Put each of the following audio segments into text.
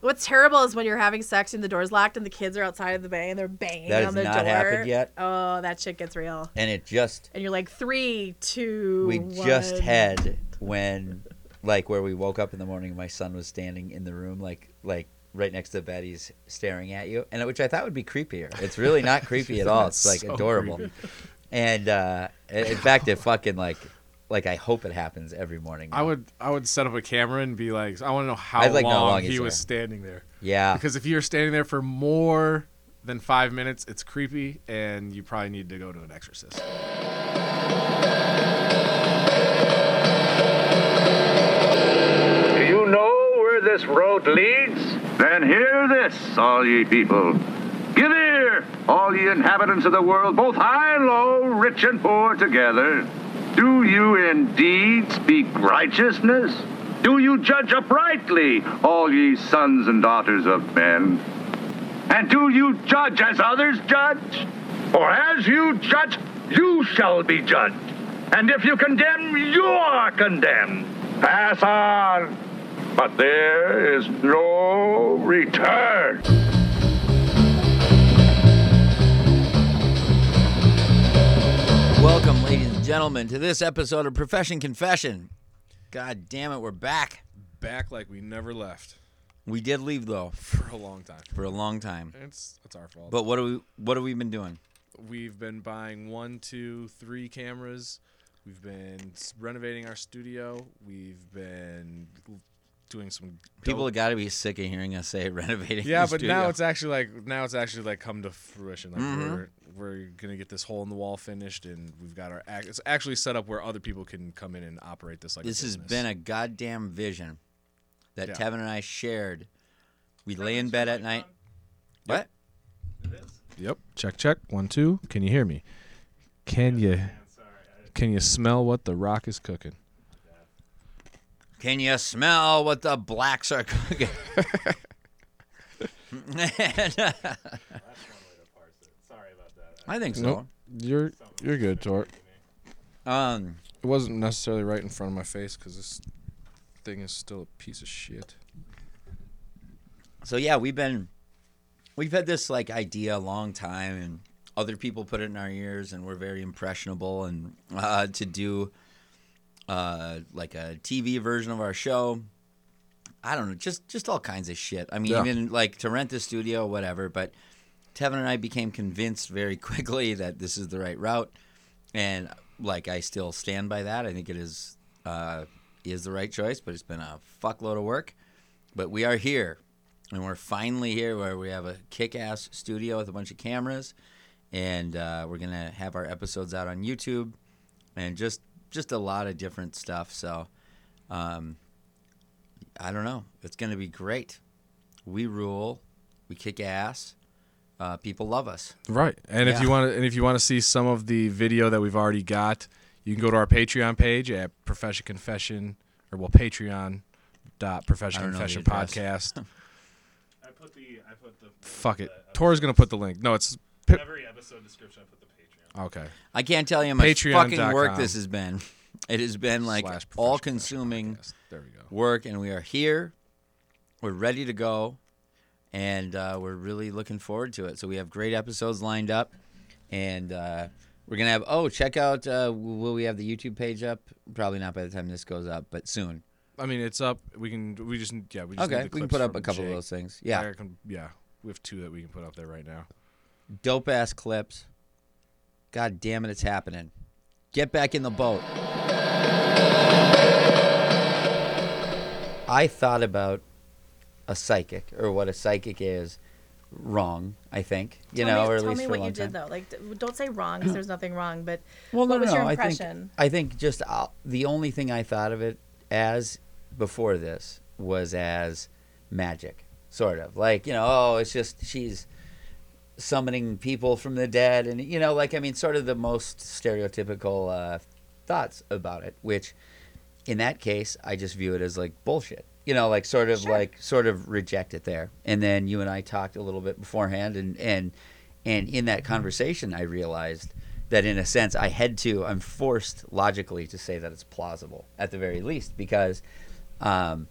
What's terrible is when you're having sex and the door's locked and the kids are outside of the bay and they're banging That on has the not door. happened yet. Oh, that shit gets real. And it just And you're like three, two, we just had when like where we woke up in the morning my son was standing in the room like like right next to the bed he's staring at you and which i thought would be creepier it's really not creepy at all it's like so adorable creepy. and uh in fact it fucking like like i hope it happens every morning I would I would set up a camera and be like, I want to know how I'd like to know long, long he was there. standing there. yeah Because if you're standing there for more than five minutes, it's creepy, and you probably need to go to an exorcist. Do you know where this road leads? Then hear this, all ye people. Give ear, all ye inhabitants of the world, both high and low, rich and poor together. Do you indeed speak righteousness? Do you judge uprightly, all ye sons and daughters of men? And do you judge as others judge? For as you judge, you shall be judged. And if you condemn, you are condemned. Pass on. But there is no return. welcome ladies gentlemen to this episode of profession confession god damn it we're back Back like we never left we did leave though for a long time. for a long time It's it's our fault. but what do we what have we been doing We've been buying one, two, three cameras. We've been renovating our studio. We've been doing some people have got to be sick of hearing us say renovating yeah, the but studio. now it's actually like now it's actually like come to fruition. Like Mhm. we're we're gonna get this hole in the wall finished, and we've got our act. It's actually set up where other people can come in and operate this like this a has been a goddamn vision that Yeah. Tevin and I shared. We lay in bed at night. What? Yep. Check check. One two. Can you hear me? Can you can you smell what the rock is cooking? Can you smell what the blacks are cooking? And, uh, I think so. Nope. You're you're good, Tort. Um, It wasn't necessarily right in front of my face because this thing is still a piece of shit. so yeah, we've been we've had this like idea a long time, and other people put it in our ears, and we're very impressionable, and uh, to do uh, like a TV version of our show. I don't know, just just all kinds of shit. I mean, Yeah. even like to rent the studio, whatever. But Tevin and I became convinced very quickly that this is the right route, and like I still stand by that. I think it is uh, is the right choice, but it's been a fuckload of work. But we are here, and we're finally here where we have a kick-ass studio with a bunch of cameras, and uh, we're gonna have our episodes out on YouTube, and just just a lot of different stuff. So. Um, I don't know. It's to be great. We rule. We kick ass. Uh, people love us. Right. And if you want to and if you want to see some of the video that we've already got, you can go to our Patreon page at Profession Confession or well Patreon dot Profession I don't know the Confession podcast. I put the I put the Fuck it. the Tor's gonna put the link. No, it's episode- every episode description. I put the Patreon. okay. I can't tell you how much fucking work this has been. It has been like all-consuming. There we go. work, and we are here. We're ready to go, and uh, we're really looking forward to it. So we have great episodes lined up, and uh, we're gonna have. Oh, check out. Uh, will we have the YouTube page up? Probably not by the time this goes up, but soon. I mean, it's up. We can. We just. Yeah. We just Okay, we can put up a couple Jake. of those things. Yeah, can- yeah. We have two that we can put up there right now. dope ass clips. God damn it, it's happening. Get back in the boat. I thought about a psychic or what a psychic is wrong, I think. You tell know, me, or at tell least me for what a long you time. did though. Like, don't say wrong because there's nothing wrong. But Well, what no, was no, your I think- impression? I think just uh, the only thing I thought of it as before this was as magic, sort of like you know, oh, it's just she's summoning people from the dead, and you know, like I mean, sort of the most stereotypical uh, thoughts about it. Which, in that case, I just view it as like bullshit. You know, like sort of Sure. like sort of reject it there. And then you and I talked a little bit beforehand, and and and in that conversation, I realized that in a sense I had to, I'm forced logically to say that it's plausible at the very least because, um,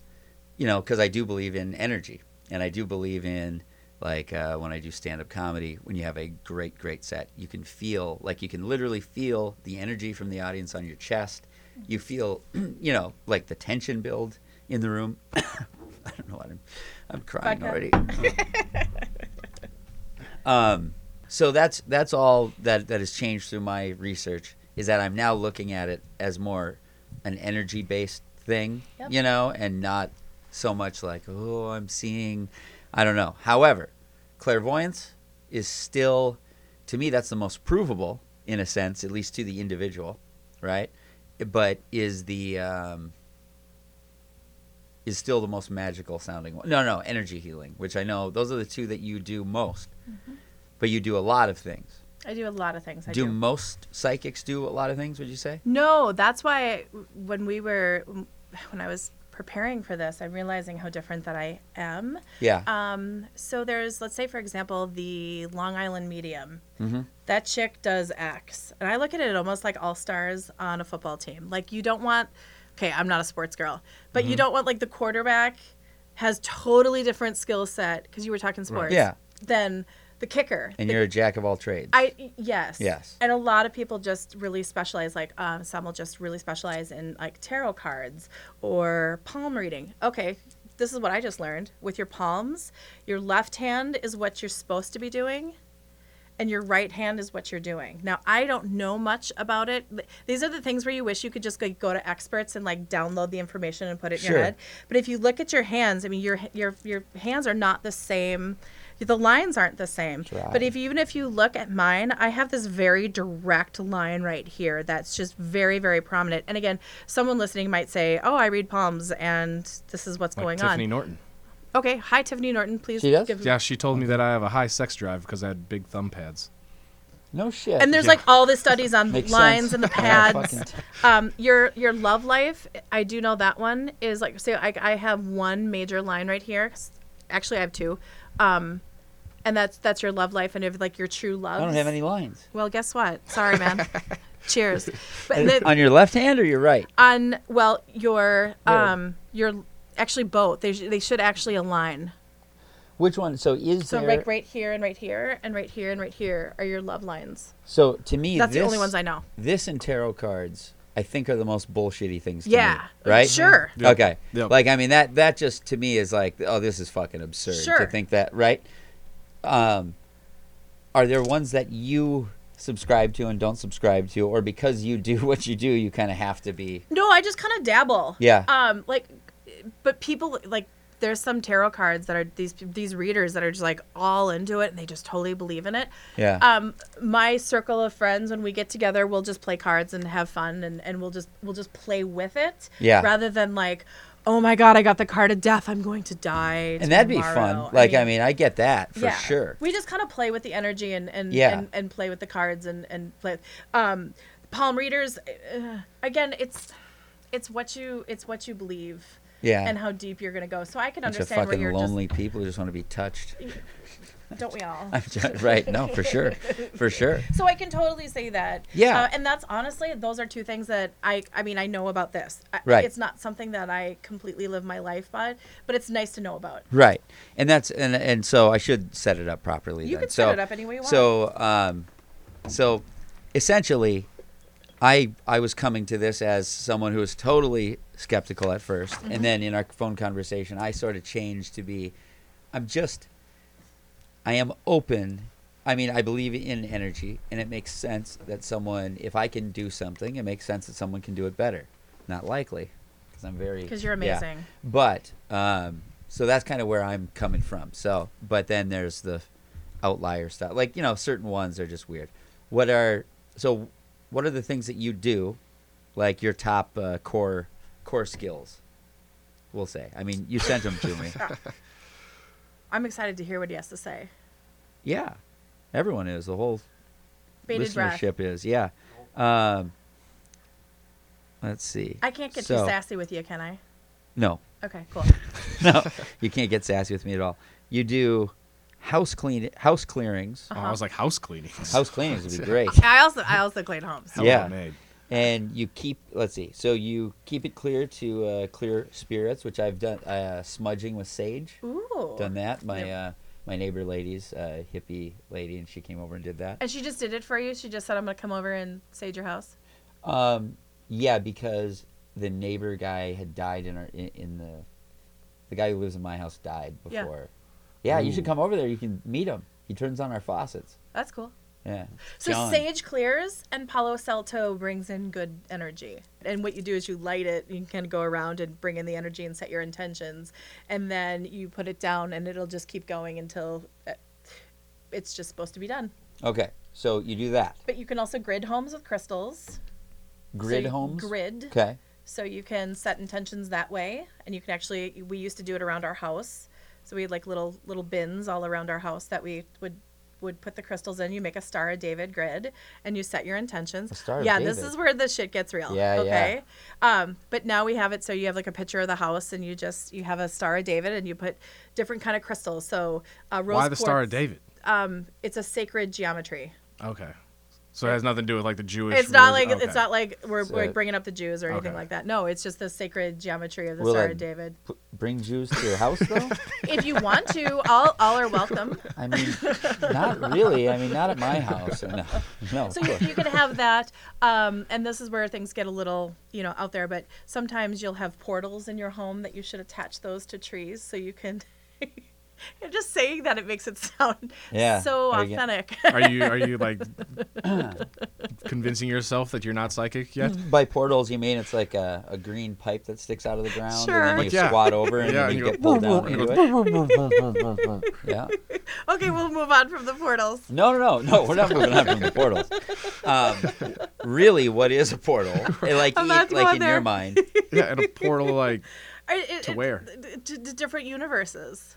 you know, because I do believe in energy and I do believe in like uh, when I do stand up comedy, when you have a great, great set, you can feel like you can literally feel the energy from the audience on your chest. You feel, you know, like the tension build in the room. I don't know what I'm. I'm crying Vodka. already. um, so that's that's all that that has changed through my research is that I'm now looking at it as more an energy based thing, Yep. you know, and not so much like oh I'm seeing, I don't know. However, clairvoyance is still, to me, that's the most provable in a sense, at least to the individual, right? But is the um, is still the most magical sounding one. No, no, energy healing, which I know those are the two that you do most. But you do a lot of things. I do a lot of things. I do do. most psychics do a lot of things? Would you say? No, that's why when we were when I was preparing for this, I'm realizing how different that I am. Yeah. Um, so there's, let's say, for example, the Long Island Medium. Mhm. That chick does X, and I look at it almost like all stars on a football team. Like you don't want, okay, I'm not a sports girl, but Mm-hmm. you don't want like the quarterback has totally different skill set because you were talking sports. Yeah. Than the kicker. and The you're a jack of all trades. I yes. Yes. And a lot of people just really specialize. Like um, some will just really specialize in like tarot cards or palm reading. Okay, this is what I just learned. With your palms, your left hand is what you're supposed to be doing, and your right hand is what you're doing. Now I don't know much about it. These are the things where you wish you could just like, go to experts and like download the information and put it in Sure. your head. But if you look at your hands, I mean your your your hands are not the same. The lines aren't the same. right. But if even if you look at mine, I have this very direct line right here that's just very very prominent. And again, someone listening might say, "Oh, I read palms and this is what's Like going Tiffany on." Norton. Okay, hi Tiffany Norton, please She does? give Yeah, she told me that I have a high sex drive because I had big thumb pads. no shit. and there's Yeah. like all the studies on Makes lines sense. and the Yeah, pads. um, your your love life, I do know that one is like so. I, I have one major line right here. Actually, I have two, um, and that's that's your love life and if like your true love. I don't have any lines. Well, guess what? Sorry, man. Cheers. But the, On your left hand or your right? on well, your Yeah. um, your actually both. They sh- they should actually align. Which one? So is So there? like right here and right here and right here and right here are your love lines. So to me, That's this, the only ones I know. This and tarot cards, I think, are the most bullshitty things. To Yeah. Me, right. Sure. Yep. Okay. Yep. Like I mean that that just to me is like oh this is fucking absurd to think that right. Um, are there ones that you subscribe to and don't subscribe to, or because you do what you do, you kind of have to be? No, I just kind of dabble. Yeah. Um, like, but people like there's some tarot cards that are these these readers that are just like all into it and they just totally believe in it. Yeah. Um, my circle of friends when we get together, we'll just play cards and have fun and and we'll just we'll just play with it. Yeah. Rather than like, oh my god, I got the card of death. I'm going to die. and that'd be fun. tomorrow." Like I mean, I get that for yeah. sure. We just kind of play with the energy and and, Yeah. and and play with the cards and and play. Um, palm readers, uh, again, it's it's what you it's what you believe Yeah. and how deep you're gonna go. So I can Bunch of understand where fucking you're lonely people who just want to be touched. don't we all? Just- right. No, for sure. For sure. So I can totally say that. Yeah. Uh, and that's honestly, those are two things that I, I mean, I know about this. I, Right. It's not something that I completely live my life by, but it's nice to know about. Right, and that's and and so I should set it up properly. You then. can so, set it up any way you want. So, um, so essentially, I I was coming to this as someone who was totally skeptical at 1st Mm-hmm. and then in our phone conversation, I sort of changed to be, I'm just, I am open. I mean, I believe in energy, and it makes sense that someone, if I can do something, it makes sense that someone can do it better. Not likely, because I'm very. Because you're yeah. amazing. But um, so that's kind of where I'm coming from. So, but then there's the outlier stuff. Like you know, certain ones are just weird. What are so? What are the things that you do? Like your top uh, core core skills. We'll say. I mean, you sent them to me. I'm excited to hear what he has to say. Yeah, everyone is. The whole Bated breath. listenership is. Yeah. Um, let's see. I can't get So- too sassy with you, can I? No, Okay, cool. no, you can't get sassy with me at all. You do house clean house clearings. Oh, I was like house cleaning. House cleanings would be great. I also I also clean homes. Hell Yeah. of a maid. and you keep let's see so you keep it clear to uh, clear spirits which i've done uh, smudging with sage Ooh. done that my Yep. uh, my neighbor lady's uh, hippie lady and she came over and did that And she just did it for you. She just said, "I'm gonna come over and sage your house." um, yeah because the neighbor guy had died in our in, in the the guy who lives in my house died before. Yeah. Before yeah, you should come over there you can meet him he turns on our faucets That's cool. yeah So John. sage clears and Palo Santo brings in good energy. And what you do is you light it. You can go around and bring in the energy and set your intentions, and then you put it down, and it'll just keep going until uh, it's just supposed to be done. okay so you do that But you can also grid homes with crystals. Grid you- homes Grid. okay So you can set intentions that way, and you can actually. We used to do it around our house, so we had like little little bins all around our house that we would would put the crystals in. You make a Star of David grid, and you set your intentions. A Star of yeah, this is where the shit gets real. Yeah, yeah. okay. Um, but now we have it so you have like a picture of the house, and you just you have a Star of David, and you put different kind of crystals. So uh, rose Why the Star of David? Um, it's a sacred geometry. Okay. So it has nothing to do with like the Jewish. It's not like religion- it's not like we're, So- we're bringing up the Jews or anything Okay. like that. No, it's just the sacred geometry of the Will Star of David. P- bring jews to your house though if you want to, all all are welcome. I mean, not really. I mean, not at my house. No, no. So you, you can have that, um, and this is where things get a little, you know, out there. But sometimes you'll have portals in your home that you should attach those to trees, so you can. You're just saying that it makes it sound Yeah, so there you authentic. Are you are you like convincing yourself that you're not psychic yet? By portals, you mean it's like a, a green pipe that sticks out of the ground, Sure. and then you yeah. squat over, and Yeah, then and you you get go, pulled down into it. Yeah. okay, we'll move on from the portals. No, no, no, no. We're not moving on from the portals. Um, really, what is a portal? Like, I'm e- like in there. your mind. yeah, and a portal like It- it- To it- where? To, to different universes.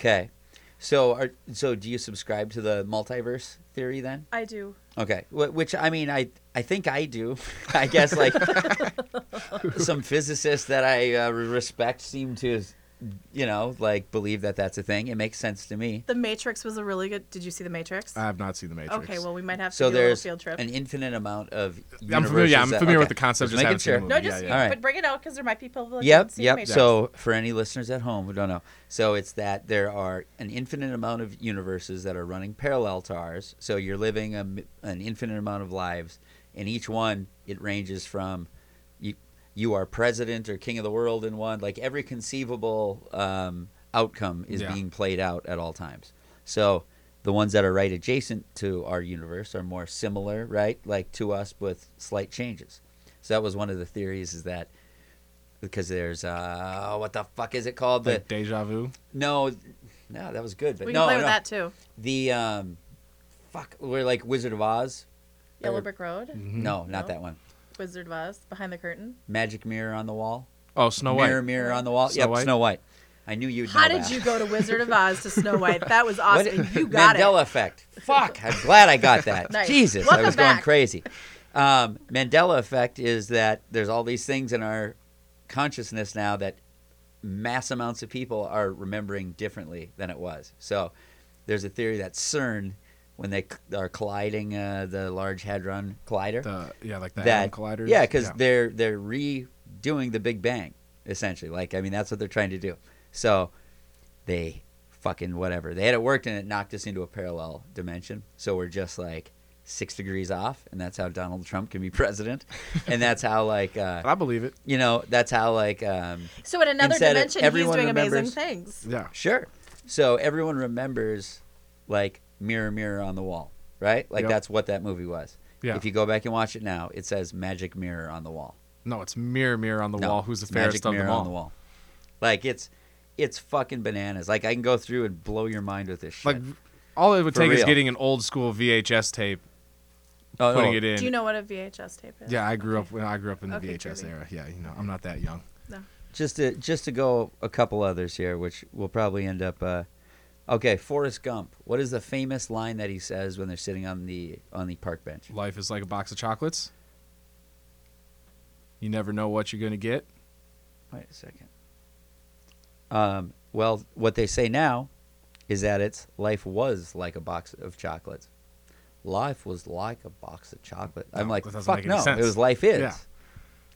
Okay. So, are, so do you subscribe to the multiverse theory then? I do. Okay, which I mean, I I think I do. I guess like some physicists that I uh, respect seem to, you know, like believe that that's a thing. It makes sense to me. The Matrix was a really good. Did you see the Matrix? I have not seen the Matrix. okay, well we might have to So do a little there's field trip. an infinite amount of. I'm familiar. Yeah, I'm universes that- familiar with okay, the concept. just Just, making haven't seen the sure. movie. no, just yeah. All right. but bring it out because there might be people that Yep, haven't the yep. So for any listeners at home who don't know, so it's that there are an infinite amount of universes that are running parallel to ours. So you're living a, an infinite amount of lives, and each one it ranges from you you are president or king of the world in one. Like every conceivable um, outcome is Yeah. being played out at all times. So the ones that are right adjacent to our universe are more similar, right, like to us with slight changes. So that was one of the theories is that because there's uh what the fuck is it called? The Like deja vu. no, no, that was good, but we can no, play no, that too. the um, fuck, we're like Wizard of Oz. Yellow Or- Brick Road, Mm-hmm. No, not No? that one. Wizard of Oz, Behind the Curtain. Magic mirror on the wall. Oh, Snow White. Mirror, mirror on the wall. Snow yep, White? Snow White. I knew you'd. How know did that. you go to Wizard of Oz to Snow White? That was What- awesome. You got Mandela it. Mandela effect. Fuck, I'm glad I got that. Nice. Jesus, I Welcome was going crazy. Um, Mandela effect is that there's all these things in our consciousness now that mass amounts of people are remembering differently than it was. So there's a theory that CERN, when they are colliding uh, the Large Hadron Collider, The yeah, like the that atom colliders. yeah, because they're they're redoing the Big Bang essentially. Like I mean, that's what they're trying to do. So they fucking whatever. They had it worked and it knocked us into a parallel dimension. So we're just like six degrees off, and that's how Donald Trump can be president, and that's how like uh, I believe it. you know that's how like um, So in another Instead of dimension, he's everyone doing amazing remembers- things. Yeah. Sure. So everyone remembers like mirror mirror on the wall, right? Like Yep. that's what that movie was. Yeah. If you go back and watch it now, it says magic mirror on the wall. No, it's mirror, mirror on the No, wall. Who's the it's fairest magic of mirror them all? on the wall. Like it's it's fucking bananas. Like I can go through and blow your mind with this shit. Like all it would For take is getting an old school VHS tape, oh, putting no. it in. Do you know what a VHS tape is? Yeah, I grew Okay. up when I grew up in the Okay, VHS groovy. era. Yeah, you know, I'm not that young. No just to just to go a couple others here, which will probably end up. Uh, okay, Forrest Gump. What is the famous line that he says when they're sitting on the on the park bench? Life is like a box of chocolates. You never know what you're gonna get. Wait a second. Um, well, what they say now is that it's life was like a box of chocolates. life was like a box of chocolate. I'm like, fuck no. sense. It was life is. Yeah.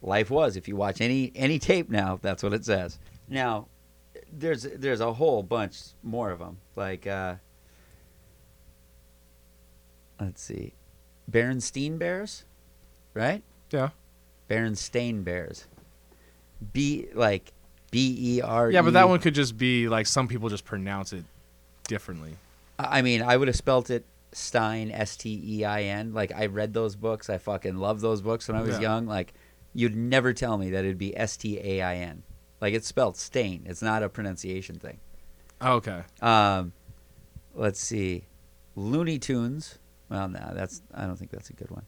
Life was. If you watch any any tape now, that's what it says. Now, there's there's a whole bunch more of them. Like, uh, let's see, Berenstein Bears, right? Yeah. Berenstain Bears. B like B E R. Yeah, but that one could just be like some people just pronounce it differently. I mean, I would have spelt it Stein, S T E I N. Like I read those books. I fucking loved those books when I was Yeah. young. Like you'd never tell me that it'd be S T A I N. Like it's spelled stain. It's not a pronunciation thing. Okay. Um, let's see, Looney Tunes. Well, no, that's I don't think that's a good one.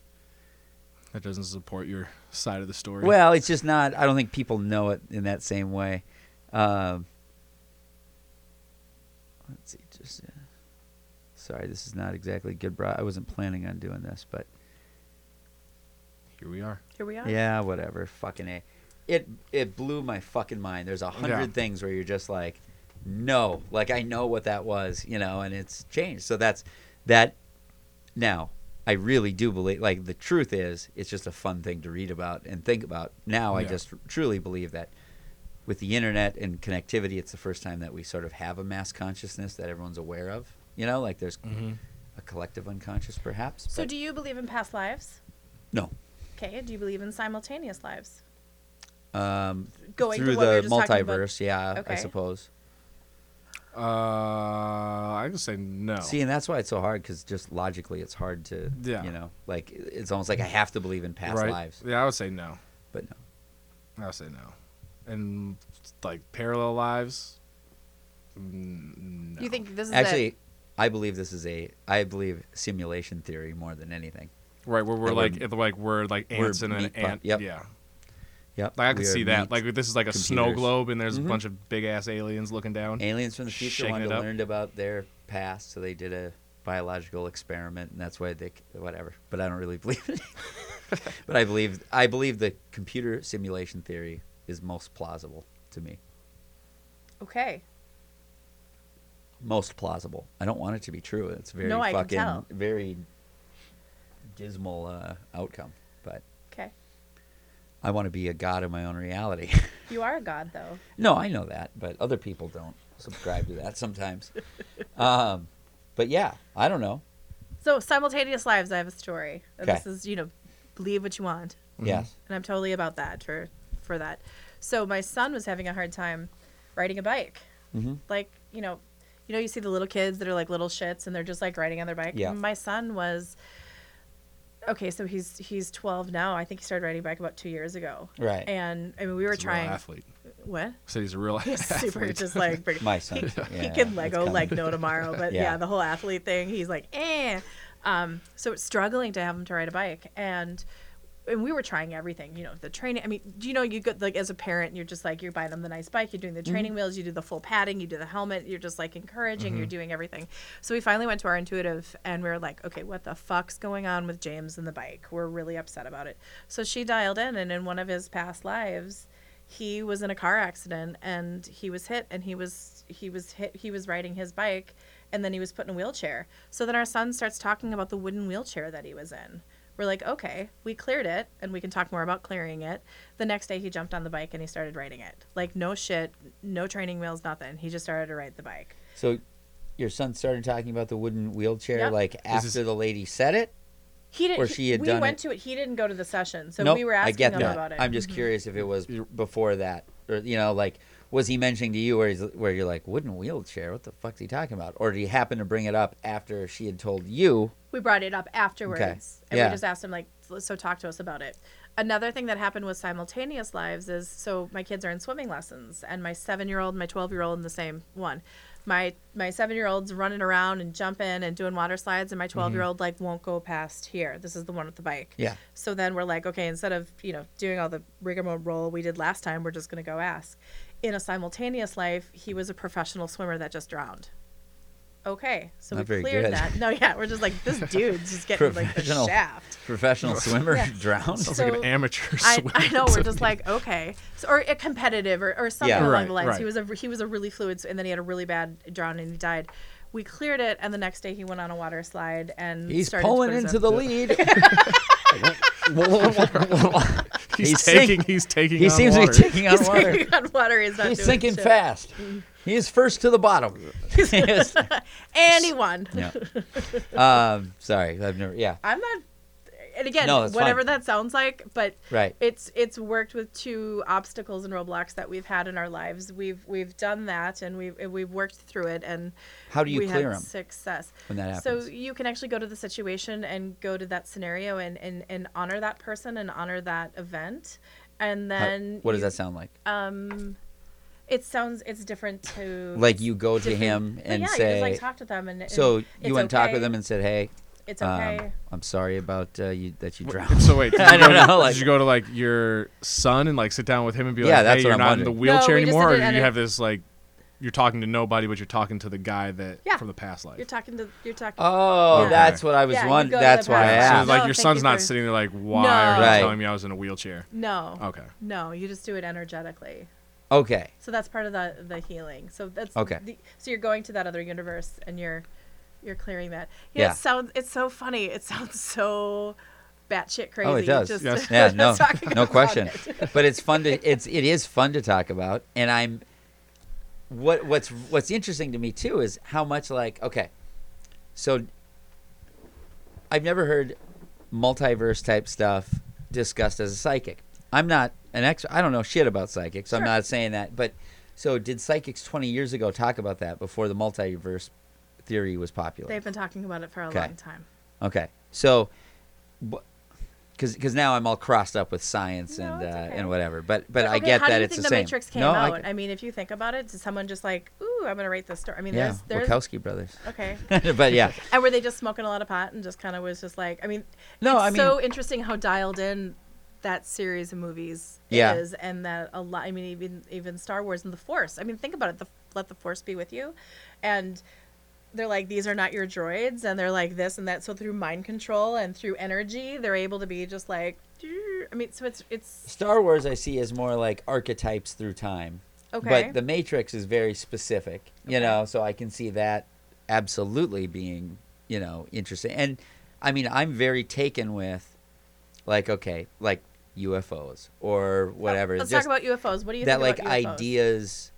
That doesn't support your side of the story. Well, it's just not. I don't think people know it in that same way. Um, let's see. Just uh, sorry, this is not exactly good. Bro, I wasn't planning on doing this, but here we are. Here we are. yeah, whatever. Fucking a. It it blew my fucking mind. There's a hundred Yeah. things where you're just like, no, like I know what that was, you know, and it's changed. So that's that. Now, I really do believe. Like the truth is, it's just a fun thing to read about and think about. Now, I just truly believe that with the internet and connectivity, it's the first time that we sort of have a mass consciousness that everyone's aware of. You know, like there's Mm-hmm. a collective unconscious, perhaps. So but do you believe in past lives? no. Okay. Do you believe in simultaneous lives? Um, Going through what we the just talking about- multiverse, yeah, I suppose. Uh, I can say no. See, and that's why it's so hard because just logically, it's hard to, Yeah. you know, like it's almost like I have to believe in past right? lives, Yeah, I would say no. but no. I would say no. And like parallel lives. mm, No. You think this is Actually, it? I believe this is a, I believe simulation theory more than anything. right where we're that like we're- like we're like we're ants in an meat ant. yep. Yeah. Yep. Like I could see that. Like this is like a snow globe, and there's Mhm. a bunch of big ass aliens looking down. aliens from the future shaking wanted to learn about their past, so they did a biological experiment, and that's why they c- whatever. But I don't really believe it. but I believe I believe the computer simulation theory is most plausible to me. Okay. Most plausible. I don't want it to be true. It's very No, I can fucking tell. very dismal uh, outcome. But Okay. I want to be a god of my own reality. You are a god, though. No, I know that, but other people don't subscribe to that sometimes. um, but yeah, I don't know. So simultaneous lives. I have a story. Okay. This is you know, believe what you want. Yes. and I'm totally about that for for that. So my son was having a hard time riding a bike. Mhm. Like you know, you know, you see the little kids that are like little shits, and they're just like riding on their bike. Yeah. My son was. Okay, so he's he's 12 now. I think he started riding a bike about two years ago. Right. And I mean, we were He's a real trying. athlete. What? So he's a real He's athlete. super just like pretty. My son. He, yeah, he can Lego like no tomorrow, but yeah. Yeah. the whole athlete thing, he's like, eh. Um, so it's struggling to have him to ride a bike, and and we were trying everything, you know, the training. I mean, do you know you get like as a parent, you're just like you're buying them the nice bike, you're doing the training mm-hmm. wheels, you do the full padding, you do the helmet, you're just like encouraging, you're mm-hmm. doing everything. So we finally went to our intuitive, and we were like, okay, what the fuck's going on with James and the bike? We're really upset about it. So she dialed in, and in one of his past lives he was in a car accident and he was hit and he was he was hit he was riding his bike and then he was put in a wheelchair so then our son starts talking about the wooden wheelchair that he was in we're like okay we cleared it and we can talk more about clearing it the next day he jumped on the bike and he started riding it like no shit no training wheels nothing he just started to ride the bike So your son started talking about the wooden wheelchair Yep. like after this- the lady said it? he didn't Or she had we done went it. to it he didn't go to the session so Nope, we were I asking get him that. about it I'm just mm-hmm. curious if it was mm-hmm. before that, or you know, like was he mentioning to you where he's where you're like wooden wheelchair? What the fuck's he talking about? Or did he happen to bring it up after she had told you? we brought it up afterwards and Yeah. we just asked him like so talk to us about it another thing that happened with simultaneous lives is so my kids are in swimming lessons and my seven year old my 12 year old and the same one my my seven year old's running around and jumping and doing water slides and my mm-hmm. 12 year old like won't go past here this is the one with the bike Yeah. so then we're like okay instead of you know doing all the rigmarole we did last time we're just going to go ask in a simultaneous life he was a professional swimmer that just drowned okay so Not we very cleared good. that no yeah we're just like this dude's just getting like the Professional. shaft Professional swimmer drowned. Sounds like So, an amateur I, swimmer. I know we're just like okay so, or a competitive or, or something Yeah. along Right, the lines right. he was a he was a really fluid and then he had a really bad drown and he died we cleared it, and the next day he went on a water slide and He's started to pulling into the lead. He's, He's taking. sink- he's taking. he on seems water. to be taking on He's water. taking on water. He's not He's doing sinking shit. fast. He is first to the bottom. Yes. and he won. yeah. Um, sorry, I've never. Yeah. I'm not. And again, No, whatever fine. that sounds like, but Right. it's it's worked with two obstacles and roadblocks that we've had in our lives. We've we've done that, and we've we've worked through it, and How do you we clear them success. when that happens. So you can actually go to the situation and go to that scenario and and, and honor that person and honor that event, and How- then what does you- that sound like? Um, it sounds it's different to Like you go to him and yeah, say. you just like talk to them and, and so you went and talked with okay. him and said, "Hey, it's um, okay. I'm sorry about uh, you that you Wait, drowned." So wait, did I you don't go to- know, like- did you go to like your son and like sit down with him and be Yeah, like, that's "Hey, what you're I'm not in the wondering. wheelchair we just anymore," or did it do at you a- have this like, you're talking to nobody, but you're talking to the guy that Yeah. from the past life. You're talking to you're talking. Oh, Yeah. that's what I was Yeah, you wondering. go to That's the why I past. so asked. No, like your thank son's you not for- sitting there like, "Why No. are you Right. telling me I was in a wheelchair?" no, Okay. no, you just do it energetically. Okay. So that's part of the the healing. So that's Okay. The, so you're going to that other universe and you're you're clearing that. Yeah. It sounds it's so funny. It sounds so batshit crazy. Oh, it does. Just Yes. Yeah, no, no question. it. but it's fun to it's it is fun to talk about, and I'm what what's what's interesting to me too is how much like okay, so I've never heard multiverse type stuff discussed as a psychic. I'm not an ex. I don't know shit about psychics. so I'm not saying that, but so did psychics 20 years ago talk about that before the multiverse theory was popular? They've been talking about it for a Okay. long time. Okay, so, because now I'm all crossed up with science No, and uh, okay. and whatever, but but I okay, get how that do you it's think the the same. Matrix came no, I out? g- I, mean, if you think about it, did someone just like, ooh, I'm gonna write this story? I mean, yeah, there's there's Wachowski brothers. okay. but yeah, And were they just smoking a lot of pot and just kind of was just like, I mean, no, it's I mean, so interesting how dialed in that series of movies Yeah. is, and that a lot. I mean, even even Star Wars and the Force. I mean, think about it. The let the Force be with you, and they're like these are not your droids, and they're like this and that. So through mind control and through energy, they're able to be just like. I mean, so it's it's Star Wars I see as more like archetypes through time, okay. but the Matrix is very specific. You Okay. know, so I can see that absolutely being you know interesting. And I mean, I'm very taken with, like, okay, like UFOs or oh, whatever. Let's just talk about UFOs. What do you think that like UFOs? ideas.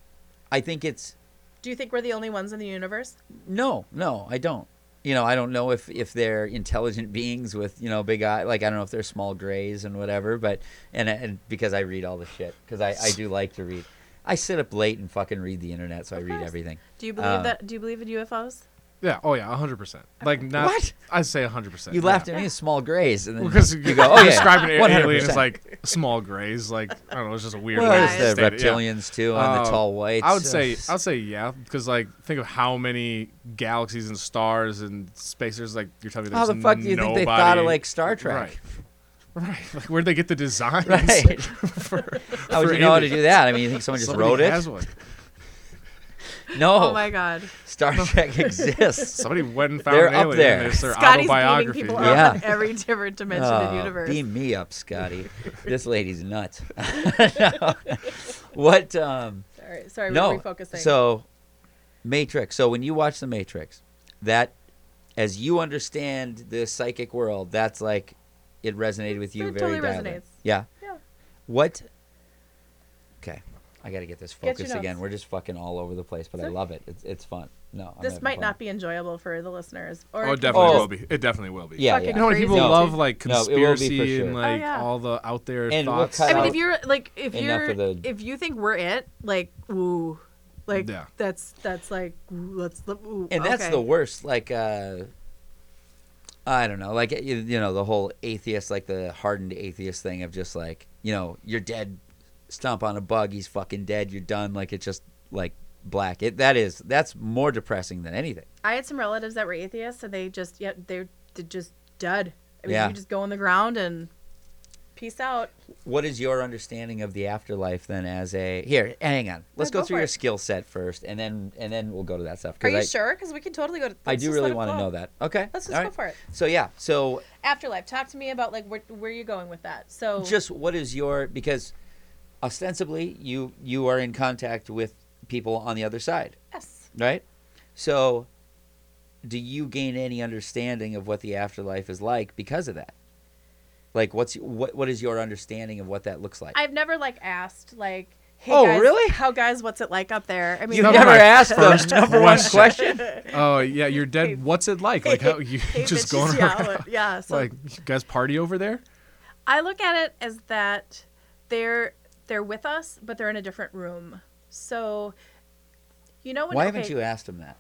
I think it's Do you think we're the only ones in the universe? No, no, I don't. You know, I don't know if if they're intelligent beings with you know big eye. Like I don't know if they're small grays and whatever. But and and because I read all the shit because I I do like to read. I sit up late and fucking read the internet, so I Of read course. everything. Do you believe Uh, that? Do you believe in UFOs? Yeah. Oh yeah. hundred percent. Like not. What? I say hundred percent. You laughed at me, small grays, and then because you go, oh yeah, describing an alien 100%. as like small grays. Like I don't know. It's just a weird. well, way the state it, yeah. reptilians too, and the um, tall whites. I would say I would say yeah, because like think of how many galaxies and stars and space. There's like you're telling me how the fuck do you think they thought of like Star Trek? Right. Right. Like where'd they get the designs? Right. for, How would for you know how to do that? I mean, you think someone just Somebody wrote it? Has one. No, Oh my God. Star Trek exists. Somebody went and found They're an up alien. there. and It's their Scotty's beaming autobiography. people yeah. Yeah. up in every different dimension of Oh, the universe. Beam me up, Scotty. this lady's nuts. No. What? Um, Sorry, sorry, no. we're refocusing. So, Matrix. So when you watch the Matrix, that, as you understand the psychic world, that's like, it resonated with you It very totally dialed in. resonates. Yeah. Yeah. What? Okay, I got to get this Get focused again. We're just fucking all over the place, but I Sure. love it. It's it's fun. No, I'm this might fun. not be enjoyable for the listeners. Or Oh, it it definitely Oh. will be. It definitely will be. Yeah, yeah. You know how many people crazy. love like No, it will be for conspiracy sure. and Oh, like yeah. all the out there And we'll thoughts? I mean, if you're like, if you're, the- if you think we're it, like, ooh, like Yeah. that's that's like, let's, ooh, and that's the worst like uh i don't know like you, you know the whole atheist like the hardened atheist thing of just like you know you're dead stomp on a bug he's fucking dead you're done like it's just like black it that is that's more depressing than anything I had some relatives that were atheists, and they just, yeah, they're, they're just dead. I mean, Yeah. you just go on the ground and peace out. what is your understanding of the afterlife then as a here hang on let's go go through your skill set first and then and then we'll go to that stuff Are you I, sure? Because we can totally go to. I do really want to know that okay Let's just all go right. for it. so yeah so Afterlife. Talk to me about like where where you going with that. So just what is your because ostensibly you you are in contact with people on the other side yes. right so do you gain any understanding of what the afterlife is like because of that? Like, what's what what is your understanding of what that looks like? I've never like asked like, hey Oh, guys, really? How guys, what's it like up there? I mean, you That was never my asked the first number one question. question. Oh yeah, you're dead. What's it like? Like how you hey, just going around? yeah. So Like you guys party over there? I look at it as that they're they're with us, but they're in a different room. So, you know when Why okay, haven't you asked him that?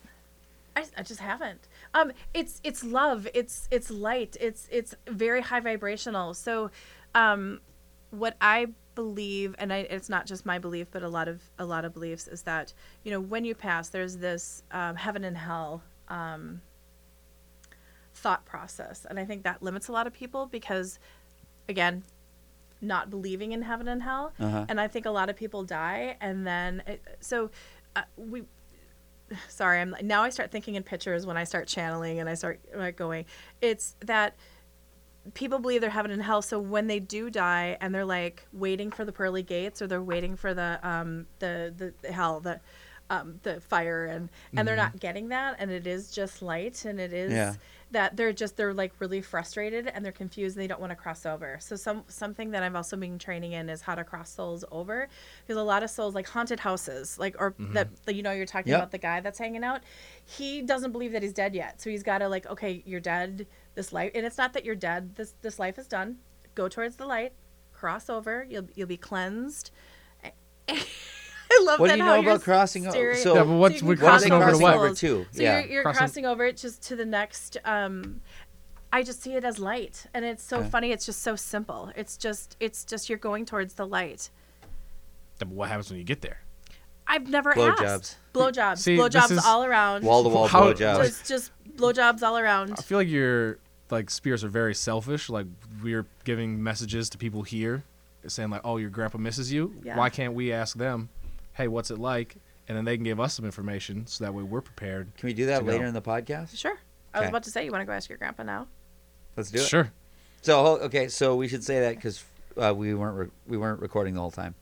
I, I just haven't. Um, it's it's love. It's it's light. It's it's very high vibrational. So, um, what I believe, and I, it's not just my belief, but a lot of a lot of beliefs is that you know when you pass, there's this um, heaven and hell um, thought process, and I think that limits a lot of people because, again, not believing in heaven and hell, Uh-huh. and I think a lot of people die, and then it, so uh, we sorry i'm now i start thinking in pictures when i start channeling and i start like going it's that people believe they're heaven and hell so when they do die and they're like waiting for the pearly gates or they're waiting for the um the the, hell the um the fire and and they're not getting that and it is just light and it is Yeah. That they're just they're like really frustrated and they're confused and they don't want to cross over. So some something that i've also been training in is how to cross souls over because a lot of souls like haunted houses like or mm-hmm. that that, you know you're talking Yep. about the guy that's hanging out he doesn't believe that he's dead yet. So he's got to like okay you're dead this life and it's not that you're dead this this life is done. Go towards the light cross over you'll you'll be cleansed I love What do that you how know you're about crossing over? so- yeah, but what's you can we cross crossing over to what? over to? so yeah. you're, you're Crossing- crossing over it just to the next. Um, I just see it as light, and it's so Okay. funny. It's just so simple. It's just, it's just you're going towards the light. Then what happens when you get there? I've never Blowjobs. asked. Blowjobs. See, this Blowjobs is- all around. Wall to wall How- blowjobs. Just, just blowjobs all around. I feel like your like spirits are very selfish. Like we're giving messages to people here, saying like, "Oh, your grandpa misses you." Yeah. Why can't we ask them, "Hey, what's it like?" And then they can give us some information, so that way we're prepared. Can we do that to go. later in the podcast? Sure. I was Okay. about to say, you want to go ask your grandpa now? Let's do it. Sure. So hol- okay, so we should say that because uh, we weren't re- we weren't recording the whole time,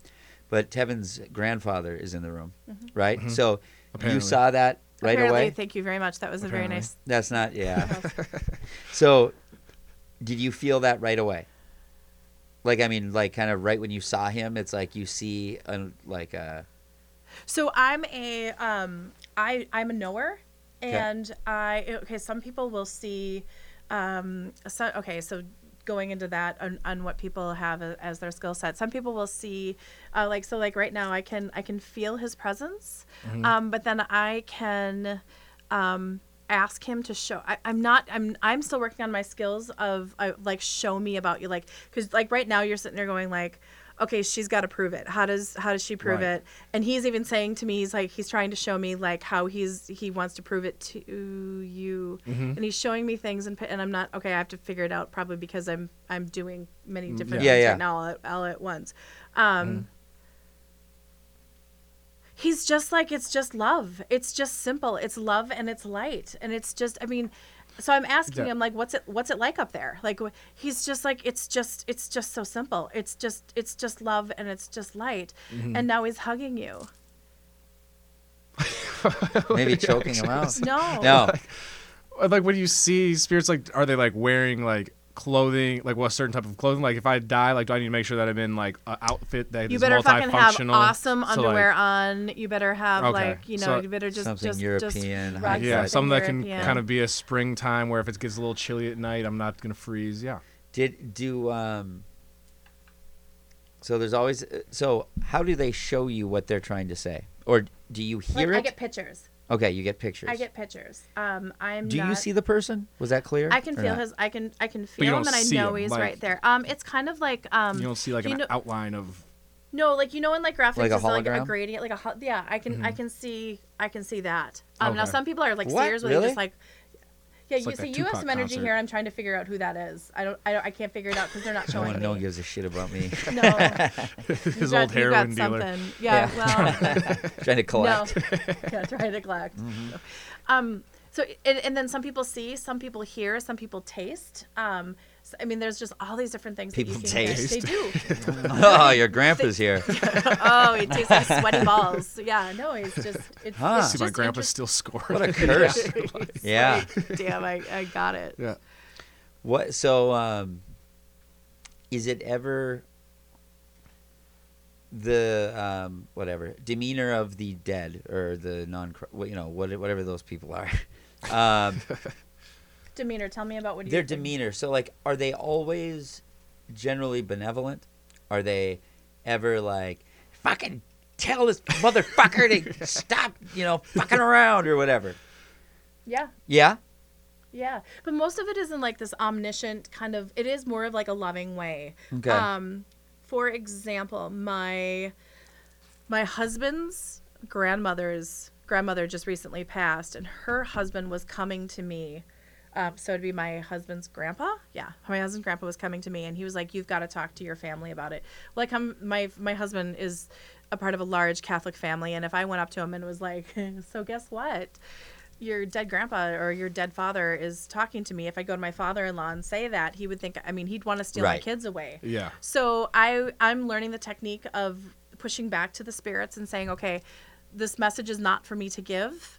but Tevin's grandfather is in the room, right? So you saw that right Apparently, away. Thank you very much. That was a very Apparently. nice. That's not yeah. so, did you feel that right away? Like I mean, like kind of right when you saw him, it's like you see a, like a So I'm a um I I'm a knower and I okay some people will see um so okay so going into that on, on what people have a- as their skill set. Some people will see uh, like so like right now I can I can feel his presence um but then I can um ask him to show I, i'm not i'm i'm still working on my skills of uh, like show me about you like because like right now you're sitting there going like okay she's got to prove it. How does how does she prove Right. it? And he's even saying to me he's like he's trying to show me like how he's he wants to prove it to you. Mm-hmm. And he's showing me things and, and i'm not okay i have to figure it out probably because i'm i'm doing many mm, different Yeah, things yeah. right now all at, all at once. Um mm-hmm. he's just like it's just love. It's just simple. It's love and it's light. And it's just i mean so i'm asking Yeah. him like what's it what's it like up there like he's just like it's just it's just so simple it's just it's just love and it's just light Mm-hmm. and now he's hugging you maybe choking him out. no No, Uh, Like when you see spirits, like are they like wearing like clothing, like what certain type of clothing? Like if I die, like do I need to make sure that I'm in like an outfit that you is better fucking have awesome So, like, underwear on you better have Okay, like you know so- you better just Something just European, just high yeah, cut. something that can European. kind of be a springtime where if it gets a little chilly at night, I'm not gonna freeze. Yeah. did do um. So there's always so how do they show you what they're trying to say, or do you like, it? i get pictures okay, you get pictures. i get pictures um i'm Do you see the person? Was that clear? I can feel not? his. I can. I can feel him, and I know him, he's like- right there. Um, it's kind of like um. You don't see like an know- outline of. No, like you know, in like graphics, Like a it's like a gradient, like a ho- yeah. I can. I can see. I can see that. Um, now some people are like What? seers where they Really? just like. Yeah, It's you like see, that you have some energy concert. here. I'm trying to figure out who that is. I don't. I don't. I can't figure it out because they're not No showing one, no one gives a shit about me. No, His you've old got, heroin you've got dealer. something. Yeah. Well. trying to collect. No. yeah, trying to collect. Um, so and, and then some people see, some people hear, some people taste. Um, So, I mean, there's just all these different things People that you can taste. They do. oh, your grandpa's here. oh, he tastes like sweaty balls. Yeah, no, he's just it's, Huh. it's See, my just grandpa interest- still scored. What a curse. Yeah. like, Damn, I, I got it. yeah. What? So, um, is it ever the um, whatever demeanor of the dead or the non? You know, what, whatever those people are. Um, Demeanor, tell me about what you their think. demeanor. So, like, are they always generally benevolent? Are they ever like fucking tell this motherfucker to stop? You know, fucking around or whatever. Yeah, Yeah. yeah, but most of it isn't like this omniscient kind of. It is more of like a loving way. Okay. Um, for example, my my husband's grandmother's grandmother just recently passed, and her husband was coming to me. Um, so it'd be my husband's grandpa. Yeah, my husband's grandpa was coming to me, and he was like, "You've got to talk to your family about it." Like, I'm my my husband is a part of a large Catholic family, and if I went up to him and was like, "So guess what?" Your dead grandpa or your dead father is talking to me. If I go to my father-in-law and say that, he would think. I mean, he'd want to steal my Right. kids away. Yeah. So I I'm learning the technique of pushing back to the spirits and saying, okay, this message is not for me to give.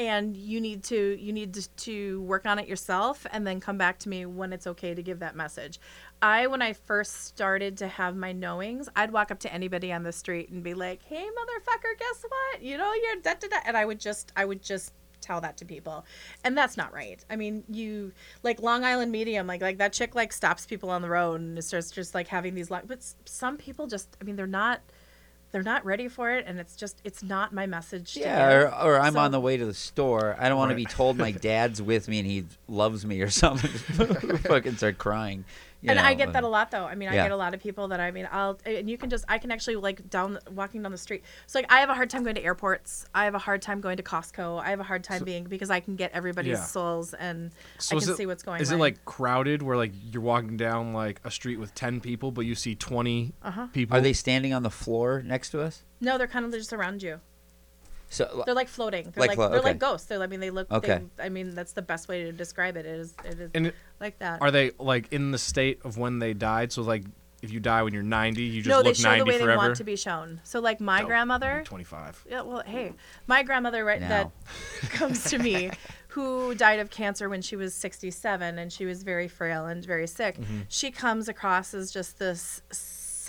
And you need to you need to, work on it yourself and then come back to me when it's okay to give that message. I when I first started to have my knowings, I'd walk up to anybody on the street and be like, "Hey motherfucker, guess what? You know, you're da da da." And I would just I would just tell that to people and that's not right i mean you like long island medium like like that chick like stops people on the road and starts just like having these long but some people just i mean they're not they're not ready for it and it's just it's not my message to Yeah, give. or, or I'm on the way to the store. I don't want to be told my dad's with me and he loves me or something. Fucking start crying. You and I get that a lot though. I mean, I Yeah. get a lot of people that I mean, I'll and you can just I can actually like down walking down the street. So like I have a hard time going to airports. I have a hard time going to Costco. I have a hard time being because I can get everybody's Yeah. souls and So I can it- see what's going. Is on. Is it like crowded where like you're walking down like a street with ten people, but you see 20 Uh-huh. people? Are they standing on the floor next to us? No, they're kind of just around you. So They're like floating. They're Like like, flo- they're okay. like ghosts. They're, I mean, they look. Okay. They, I mean, that's the best way to describe it. It is. It is And it- like that. Are they like in the state of when they died? So like, if you die when you're 90, you just no, they look show 90 the way forever. they want to be shown. So like my Dope. grandmother. 25. Yeah, well, hey, my grandmother right Now. that comes to me, who died of cancer when she was 67 and she was very frail and very sick. Mm-hmm. She comes across as just this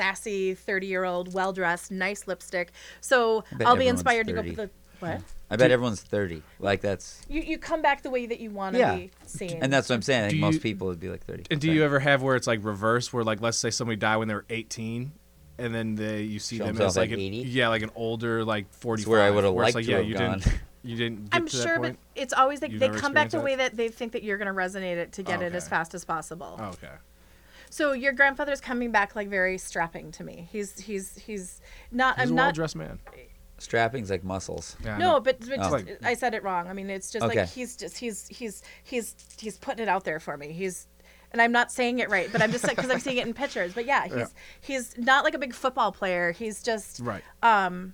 sassy 30-year-old, well-dressed, nice lipstick. So I'll be everyone's inspired to go 30. for the what? I bet everyone's 30. Like that's You you come back the way that you want to Yeah. be seen. and that's what I'm saying. I think Do most people would be like 30. And do you ever have where it's like reverse, where like let's say somebody died when they were 18, and then they you see Show them themselves as like at an, 80? yeah, like an older like 45. where I would've liked like, to yeah, have you gone. didn't you didn't get I'm to that sure, but it's always like You've they come back the way that they think that you're going to resonate it to get oh, it as fast as possible. Oh, okay. So your grandfather's coming back like very strapping to me. He's he's he's not. He's I'm a not. well-dressed man. Strapping's like muscles. Yeah, I No, but, but Oh. just, Like- I said it wrong. I mean, it's just Okay. like he's just he's he's he's he's putting it out there for me. He's and I'm not saying it right, but I'm just because I'm seeing it in pictures. But yeah, he's Yeah. he's not like a big football player. He's just right. Um,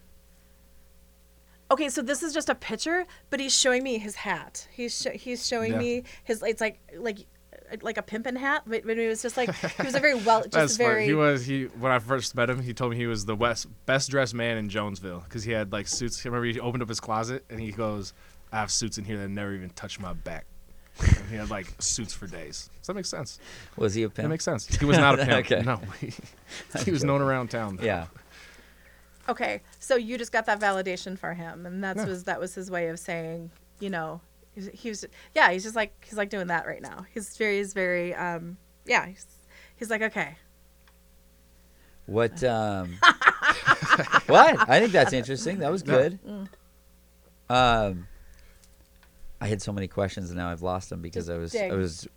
okay. So this is just a picture, but he's showing me his hat. He's sho- he's showing Yeah. me his. It's like like like a pimpin' hat, but, but it was just like he was a very well, just That's funny. very. He was he when I first met him. He told me he was the west, best dressed man in Jonesville because he had like suits. I remember he opened up his closet and he goes, "I have suits in here that never even touch my back." and he had like suits for days. Does that make sense? Was he a pimp? That makes sense. He was not a pimp. Okay. No, he, he was known around town. Yeah. Okay, so you just got that validation for him, and that Yeah. was that was his way of saying, you know, he's- he was, yeah, he's just like he's like doing that right now. He's very, he's very, um, yeah, he's, he's like, okay, What? Um, what? I think that's interesting. That was good. Um, I had so many questions and now I've lost them because Just I was dig. I was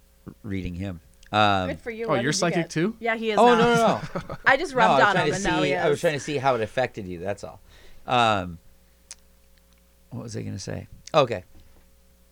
reading him. Um, good for you. Oh, What you're did you psychic get? too? Yeah, he is. oh now. no no no! I just no, rubbed I was on trying him, to and see. now he I was is. trying to see how it affected you. That's all. Um, what was I going to say? Okay,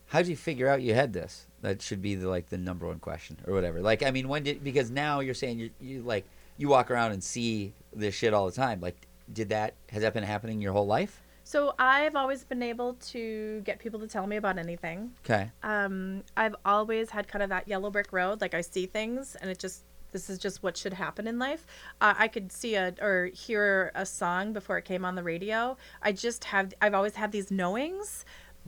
how did you figure out you had this? That should be the like the number one question or whatever. Like I mean, when did because now you're saying you you like you walk around and see this shit all the time. Like, did that has that been happening your whole life? So I've always been able to get people to tell me about anything. Okay. Um, I've always had kind of that yellow brick road. Like I see things, and it just this is just what should happen in life. Uh, I could see a or hear a song before it came on the radio. I just have I've always had these knowings,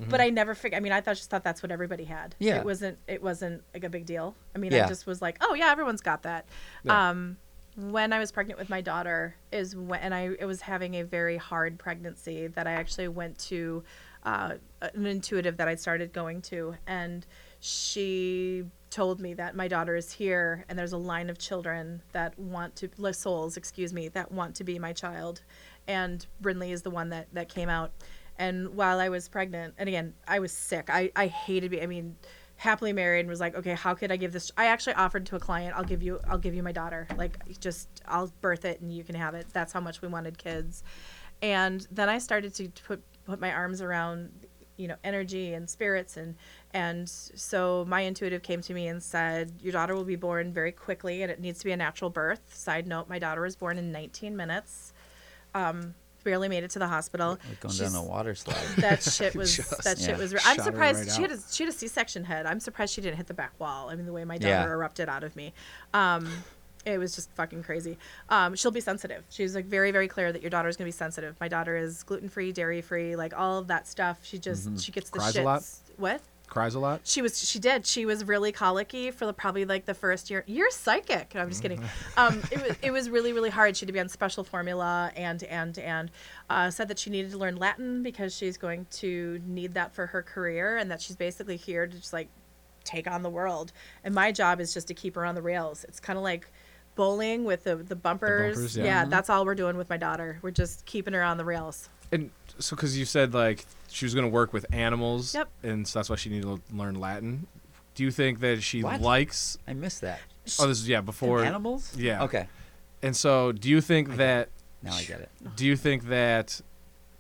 but I never figured. I mean, I thought just thought that's what everybody had. Yeah. it wasn't it wasn't like a big deal. I mean, Yeah. I just was like, oh yeah, everyone's got that. Yeah. Um, when I was pregnant with my daughter is when and I, I was having a very hard pregnancy that I actually went to uh, an intuitive that I started going to and she told me that my daughter is here and there's a line of children that want to souls excuse me that want to be my child and Brinley is the one that that came out and while I was pregnant and again I was sick. I I hated being, I mean happily married and was like okay how could i give this i actually offered to a client i'll give you i'll give you my daughter. Like just i'll birth it and you can have it. That's how much we wanted kids. And then i started to put put my arms around you know energy and spirits and and so my intuitive came to me and said your daughter will be born very quickly and it needs to be a natural birth. Side note my daughter was born in 19 minutes. Um barely made it to the hospital Like going She's- down a water slide. that shit was Just- that shit Yeah. was. I'm Shot surprised right she had a she had a C-section head. I'm surprised she didn't hit the back wall. I mean, the way my daughter Yeah. erupted out of me, um, it was just fucking crazy. Um, she'll be sensitive. She's like very very clear that your daughter's gonna be sensitive. My daughter is gluten free, dairy free, like all of that stuff. She just she gets the Cries a shits. What? Cries a lot. She was she did. She was really colicky for the, probably like the first year. You're psychic. No, I'm just kidding. Um, it was it was really really hard. She had to be on special formula and and and uh, said that she needed to learn Latin because she's going to need that for her career and that she's basically here to just like take on the world. And my job is just to keep her on the rails. It's kind of like bowling with the the bumpers. bumpers, yeah, yeah. that's all we're doing with my daughter. We're just keeping her on the rails. And so, because you said like she was gonna work with animals, Yep. and so that's why she needed to learn Latin. Do you think that she What? likes? I missed that. Oh, this is yeah before. Animals? Yeah. Okay. And so, do you think that? Now I get it. Do you think that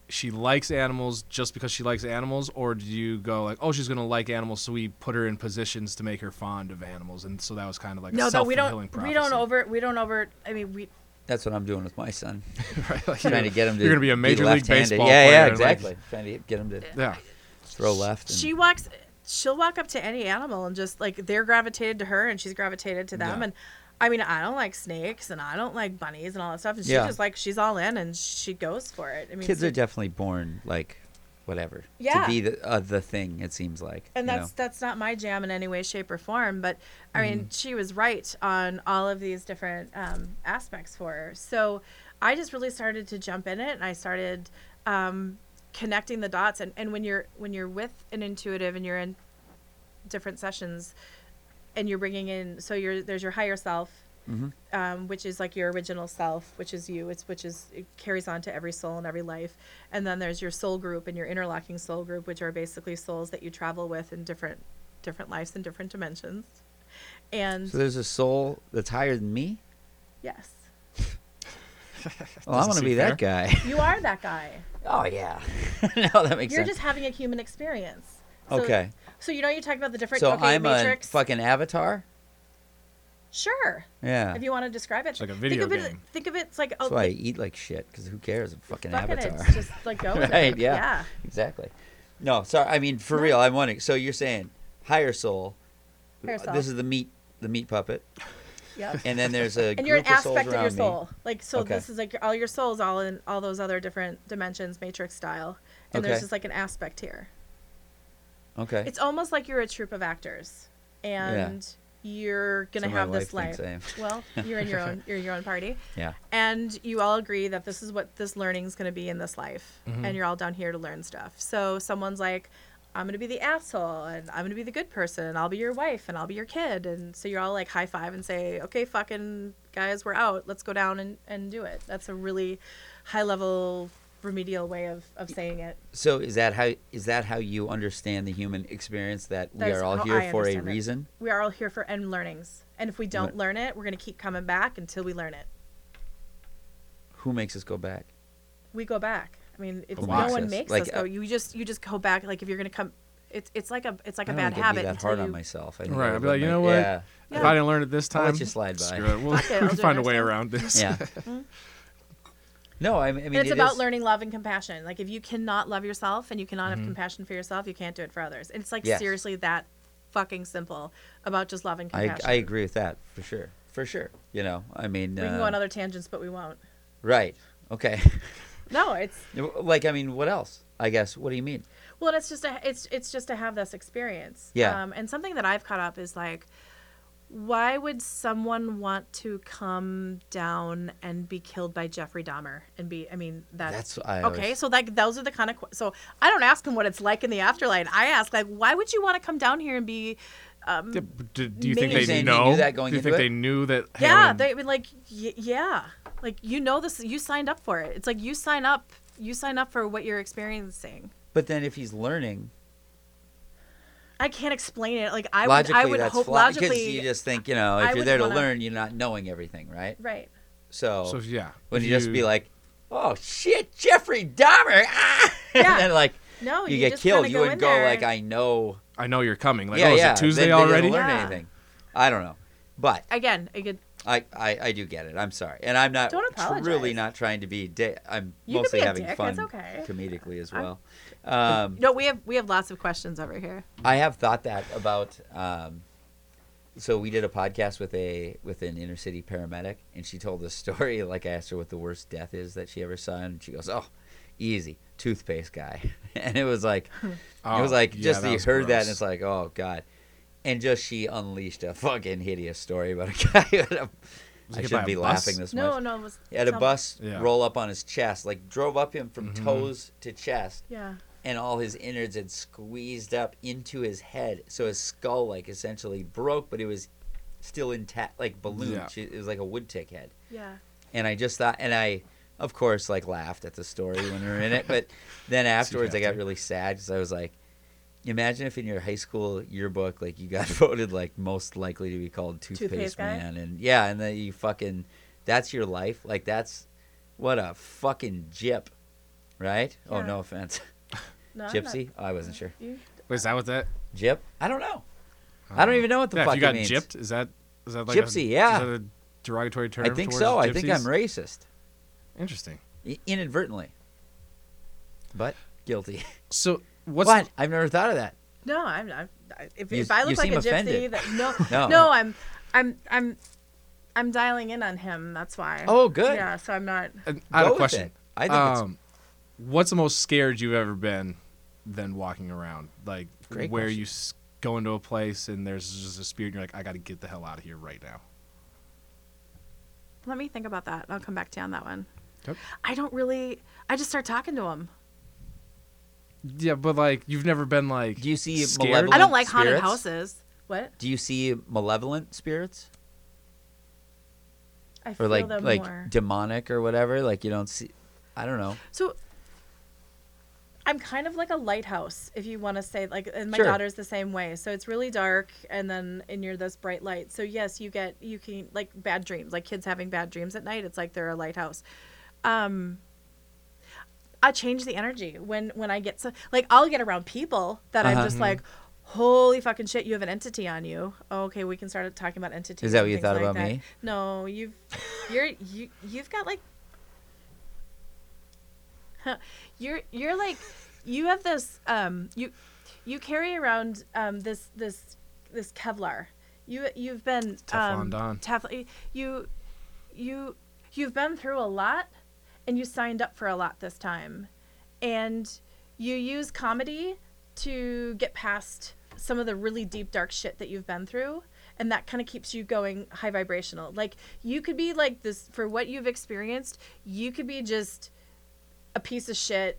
she likes animals just because she likes animals, or do you go like, oh, she's gonna like animals, so we put her in positions to make her fond of animals, and so that was kind of like a No, no, we self-fulfilling don't. prophecy. We don't over. We don't over. I mean, we That's what I'm doing with my son. right? Like, Trying to get him to. You're gonna be a major league left-handed. baseball Yeah, player. yeah, and, like- exactly. Trying to get him to yeah. throw left. And, she walks she'll walk up to any animal and just like they're gravitated to her and she's gravitated to them Yeah. and I mean, I don't like snakes and I don't like bunnies and all that stuff. And she's Yeah. just like she's all in and she goes for it. I mean, kids are definitely born like whatever Yeah. to be the uh, the thing. It seems like. and that's know? that's not my jam in any way, shape, or form. But I mean, Mm-hmm. she was right on all of these different um, aspects for her. So I just really started to jump in it, and I started um, connecting the dots. And, and when you're when you're with an intuitive and you're in different sessions, and you're bringing in, so you're there's your higher self. Mhm. Um, which is like your original self, which is you. It's which is it carries on to every soul and every life. And then there's your soul group and your interlocking soul group, which are basically souls that you travel with in different different lives and different dimensions. And So there's a soul that's higher than me. yes, Well, I want to seem be that guy. you are that guy. oh yeah. no, that makes You're sense. just having a human experience. So- okay. So you know you talk about the different. So okay, I'm Matrix. a fucking avatar. Sure. Yeah. If you want to describe it, It's like a think video of it. Think of it. It's like oh, That's why I eat like shit. Because who cares? I'm fucking fucking avatar. It's just like go with right? it. Yeah. Yeah. Exactly. No, sorry. I mean, for real, I'm wondering. So you're saying higher soul. Higher soul. This is the meat, the meat puppet, Yep. and then there's a and you're an group of souls aspect of your around me. soul. Like so, Okay. this is like all your souls, all in all those other different dimensions, matrix style. And there's just like an aspect here. Okay. It's almost like you're a troupe of actors, and you're gonna So have this life. thinks I am. Well, you're in your own you're in your own party, yeah. and you all agree that this is what this learning is gonna be in this life, Mm-hmm. and you're all down here to learn stuff. So someone's like. I'm gonna be the asshole, and I'm gonna be the good person, and I'll be your wife, and I'll be your kid, and so you're all like high five and say, "Okay, fucking guys, we're out. Let's go down and, and do it." That's a really high level remedial way of, of saying it. So is that how is that how you understand the human experience? That we That is are all here I for a it. reason. We are all here for end learnings, and if we don't Lear- learn it, we're gonna keep coming back until we learn it. Who makes us go back? We go back. I mean, it's Who no one us? makes Like, us go. uh, You just you just go back. Like if you're gonna come, it's it's like a it's like a I bad don't I'd habit. Be that hard you, on myself. I Right, I I'd be like, let you my- know what? Yeah. If Yeah. I didn't learn it this time, I'll time, let you slide by. screw it. We'll, Fuck we'll find a way time. around this. Yeah. No, I mean, I mean and it's it about is- learning love and compassion. Like if you cannot love yourself and you cannot have compassion for yourself, you can't do it for others. It's like Yes. seriously that fucking simple about just love and I, compassion. I agree with that for sure, for sure. You know, I mean, we can uh, go on other tangents, but we won't. right? Okay. No, it's like, I mean, what else? I guess. What do you mean? well, it's just a, it's it's just to have this experience. Yeah. Um, and something that I've caught up is like, why would someone want to come down and be killed by Jeffrey Dahmer and be? I mean, that's, That's what I okay. always- So like those are the kind of so I don't ask him what it's like in the afterlife. I ask like, why would you want to come down here and be? Um, Yeah, but do, do you think Maybe- they You're saying you know? knew that going do you think it? they knew that? hey, Yeah, I'm- they I mean, like y- yeah, like you know this. You signed up for it. It's like you sign up. You sign up for what you're experiencing. But then if he's learning, I can't explain it. Like I would, I would that's hope flawed because logically, you just think, you know, I if you're there to wanna- learn, you're not knowing everything, right? right. So, So yeah, when if you, just be like, "Oh shit, Jeffrey Dahmer," ah! Yeah. and then like No, you, you, get killed, you wouldn't in go there. like, "I know." I know you're coming. Like, yeah, oh, yeah. is it Tuesday they, they already? Didn't learn Yeah. anything. I don't know, but again. I could. I, I, I do get it. I'm sorry, and I'm not Don't apologize. truly not trying to be. Da- I'm You mostly be having dick, fun okay. comedically as I'm- well. Um, No, we have we have lots of questions over here. I have thought that about. Um, so we did a podcast with a with an inner city paramedic, and she told this story. Like I asked her what the worst death is that she ever saw, and she goes, "Oh, easy, toothpaste guy." and it was like, it was Oh, like yeah, just that you was heard that, and it's like, oh god. And just she unleashed a fucking hideous story about a guy. With a, Was I he hit by shouldn't be bus? laughing this No, much. no, it was. He had a bus Yeah. roll up on his chest, like drove up him from Mhm. toes to chest, Yeah. And all his innards had squeezed up into his head. So his skull, like, essentially broke, but it was still intact, like balloon. Yeah. It was like a wood tick head. Yeah. And I just thought, and I, of course, like laughed at the story when we were in it. But then afterwards, I got really sad because I was like, imagine if in your high school yearbook, like, you got voted like most likely to be called toothpaste, Toothpaste guy? man, and yeah, and then you fucking, that's your life. Like, that's what a fucking jip, right? Oh, no offense, No, I'm not- gypsy. Oh, I wasn't sure. you- Wait, is that what that? Gyp? I don't know. I don't even know what the yeah, fuck if you got it means. gypped, is that is that like Gypsy, a, yeah. Is that a derogatory term? I think towards so. I think I'm gypsies? racist, Interesting. I- inadvertently, but guilty. So what's what? I've never thought of that. No, I'm not. If, You- if I you look like seem a gypsy, that, no, No. no, I'm, I'm, I'm, I'm dialing in on him. That's why. Oh, good. Yeah, so I'm not. And I have Go a with question. it. I think it's um, what's the most scared you've ever been than walking around? Like Great where question. you s- go into a place and there's just a spirit and you're like, I got to get the hell out of here right now. Let me think about that. I'll come back to you on that one. Okay. I don't really. I just start talking to him. Yeah, but like you've never been like. Do you see scared? malevolent I don't like haunted spirits? houses. What? Do you see malevolent spirits I or feel like them like more. demonic or whatever? Like you don't see. I don't know. So I'm kind of like a lighthouse, if you want to say like and my Sure. daughter's the same way. So it's really dark and then and you're this bright light. So yes, you get you can like bad dreams, like kids having bad dreams at night. It's like they're a lighthouse. Um I change the energy when when I get so like I'll get around people that Uh-huh. I'm just like Holy fucking shit! You have an entity on you. Okay, we can start talking about entities. Is that what you thought like about that. me? No, you've you're you you've got like you're you're like you have this um you you carry around um this this this Kevlar. You you've been Teflon um, Don. Teflon. You you you've been through a lot, and you signed up for a lot this time, and you use comedy to get past some of the really deep dark shit that you've been through and that kind of keeps you going high vibrational like you could be like this for what you've experienced you could be just a piece of shit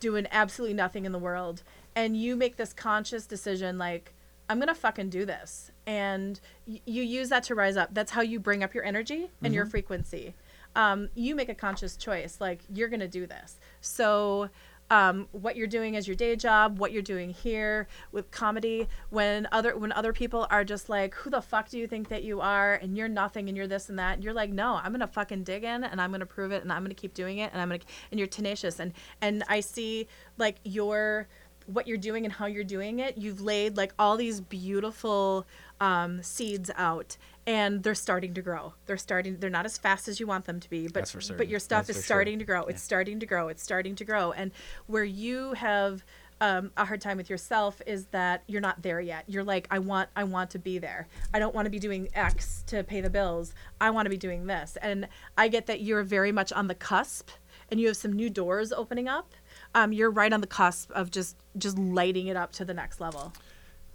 doing absolutely nothing in the world and you make this conscious decision like i'm gonna fucking do this. And y- you use that to rise up. That's how you bring up your energy and your frequency. Um, you make a conscious choice like you're gonna do this. So um, what you're doing as your day job what you're doing here with comedy when other when other people are just like who the fuck do you think that you are? And you're nothing and you're this and that. And you're like no i'm gonna fucking dig in and i'm gonna prove it and i'm gonna keep doing it and i'm gonna and you're tenacious. And and i see like your what you're doing and how you're doing it, you've laid like all these beautiful um, seeds out, and they're starting to grow. They're starting. They're not as fast as you want them to be, but but your stuff That's is for sure. starting to grow. It's starting to grow. It's starting to grow. And where you have um, a hard time with yourself is that you're not there yet. You're like, I want, I want to be there. I don't want to be doing X to pay the bills. I want to be doing this. And I get that you're very much on the cusp, and you have some new doors opening up. Um, you're right on the cusp of just just lighting it up to the next level.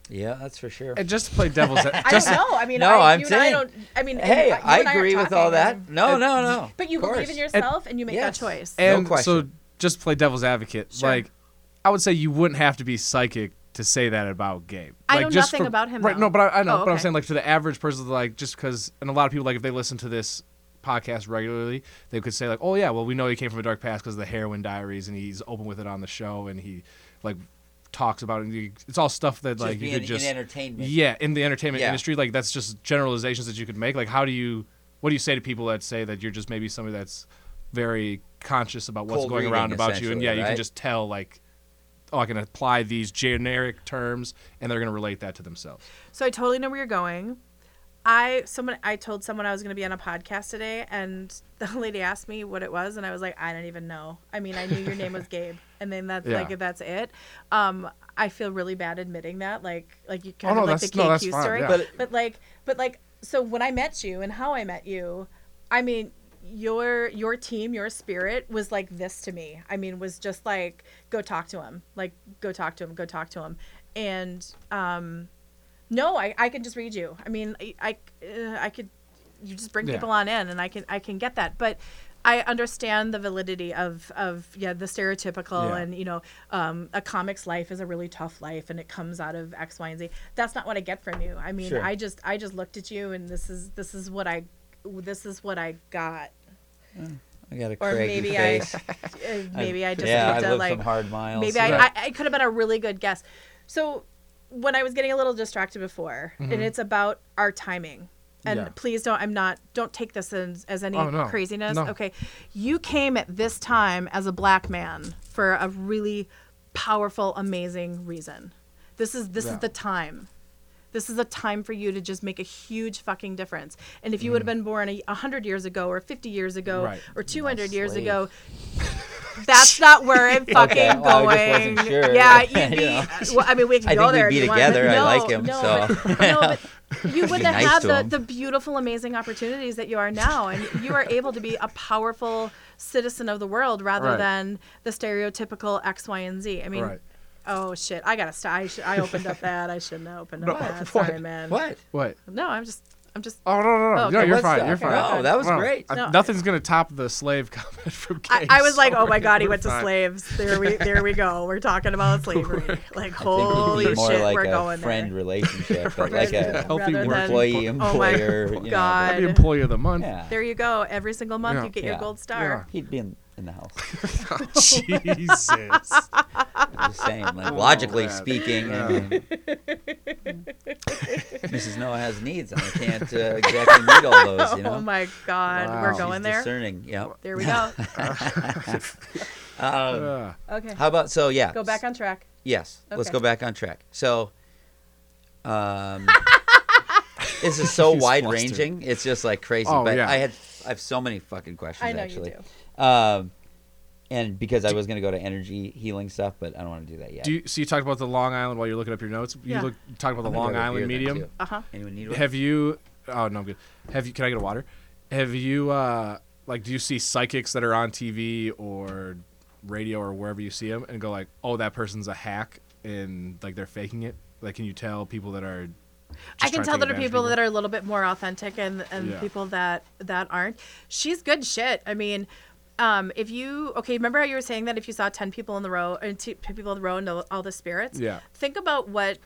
Yeah, that's for sure. And just to play devil's I don't know. I mean, No, I, I'm you and I saying- don't. I mean, Hey, I and aren't agree with all that. and- No, no, no. But you believe in yourself, and, you make Yes. that choice. and question. so just play devil's advocate. Sure. Like, I would say you wouldn't have to be psychic to say that about Gabe. I know just nothing from- about him, Right? though. No, but I, I know. Oh, But I'm saying like to the average person, like just because, and a lot of people like if they listen to this podcast regularly, they could say like, oh yeah, well we know he came from a dark past because of the heroin diaries, and he's open with it on the show, and he like talks about it. It's all stuff that Just like you being could just in entertainment. yeah in the entertainment Yeah. industry like that's just generalizations that you could make like how do you what do you say to people that say that you're just maybe somebody that's very conscious about what's Cold going reading, around about you and yeah you can just tell like oh i can apply these generic terms and they're going to relate that to themselves So I totally know where you're going. I someone I told someone I was going to be on a podcast today, and the lady asked me what it was, and I was like, I don't even know. I mean, I knew your name was Gabe, and then that's Yeah. like that's it. Um, I feel really bad admitting that, like like you kind Oh, no, of like the that's- no, that's KQ fine, story, yeah. but, But- but like but like so when I met you and how I met you, I mean. Your your team, your spirit was like this to me. I mean, was just like go talk to him, like go talk to him, go talk to him, and um, no, I, I can just read you. I mean, I I, uh, I could you just bring Yeah. people on in, and I can I can get that. But I understand the validity of of yeah the stereotypical Yeah. and you know um, a comic's life is a really tough life and it comes out of X Y and Z. That's not what I get from you. I mean, Sure. I just I just looked at you and this is this is what I this is what I got. I got a Or craggy maybe I face. uh, maybe I just yeah, need I to lived like some hard miles. Maybe Right. I, I could have been a really good guess. So when I was getting a little distracted before, and it's about our timing. And Mm-hmm. Yeah. please don't I'm not don't take this as, as any Oh, no. craziness. No. Okay. You came at this time as a black man for a really powerful, amazing reason. This is this Yeah. is the time. This is a time for you to just make a huge fucking difference. And if you would have been born a 100 years ago or 50 years ago Mm-hmm. Right. or 200 years ago, that's not where I'm fucking Okay, well, I just going. wasn't sure. Yeah, You you'd be, know. well, I mean, we can I go think we'd there. be if want, together. but I no, like him, no, so. But, no, but you wouldn't have nice had to the, him. the beautiful, amazing opportunities that you are now, and you are able to be a powerful citizen of the world rather Right. than the stereotypical X, Y, and Z. I mean, right oh shit, I gotta stop. I, should, I opened up that. I shouldn't have opened up No, that. what? Sorry, man. What? what No, I'm just, I'm just. oh no no no, Oh, no okay. you're What's fine that? you're fine No, that was No, great. I- No. nothing's gonna top the slave comment from I, I was like, so oh my god, he we're went to fine. slaves. There we, there we go. We're talking about slavery. Like, holy it'd more shit, like we're a going friend there. relationship, but like a healthy rather work than- employee oh, oh my employer. you know, God. the employee of the month Yeah. There you go. Every single month Yeah. you get Yeah. your gold star. He'd be in, in the house. jesus I'm just saying, like logically man. speaking, I mean, Mrs. Noah has needs, and I can't uh, exactly meet all those. You know, Oh my god, Wow. we're going She's there. discerning. Yep. There we go. Um, Okay. how about so? Yeah. Go back on track. Yes. Let's go back on track. So, um, this is so wide ranging. It's just like crazy. Oh, but yeah. I had I have so many fucking questions. I know actually. you do. Um, and because I was gonna go to energy healing stuff, but I don't want to do that yet. Do you, so you talked about the Long Island while you're looking up your notes. You Yeah. look you talked about I'm the Long Island medium. Uh huh. Anyone need one? Have you? Oh no, I'm good. Have you? Can I get a water? Have you? uh Like, do you see psychics that are on TV or radio or wherever you see them and go like, "Oh, that person's a hack," and like they're faking it? Like, can you tell people that are? I can tell that are people that are a little bit more authentic and and Yeah. people that that aren't. She's good shit. I mean, um, if you okay, remember how you were saying that if you saw ten people in the row and two people in the row and all the spirits, Yeah. Think about what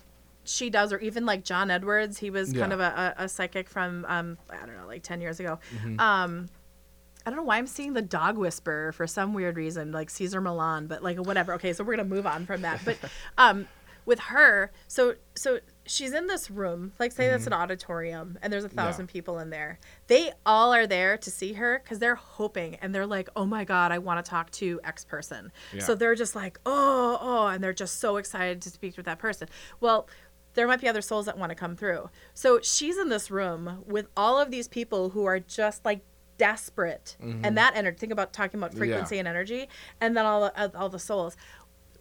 she does, or even like John Edwards. He was kind Yeah. of a, a, a psychic from um, I don't know, like ten years ago. Mm-hmm. Um, I don't know why I'm seeing the dog whisperer for some weird reason, like Cesar Millan, but like whatever. Okay, so we're gonna move on from that. But um, with her, so so she's in this room like say that's an auditorium and there's a Mm-hmm. Yeah. thousand people in there. They all are there to see her because they're hoping and they're like oh my god i want to talk to x person. So they're just like oh oh and they're just so excited to speak with that person. Well there might be other souls that want to come through. So she's in this room with all of these people who are just like desperate and that energy think about talking about frequency Yeah. and energy and then all the, all the souls.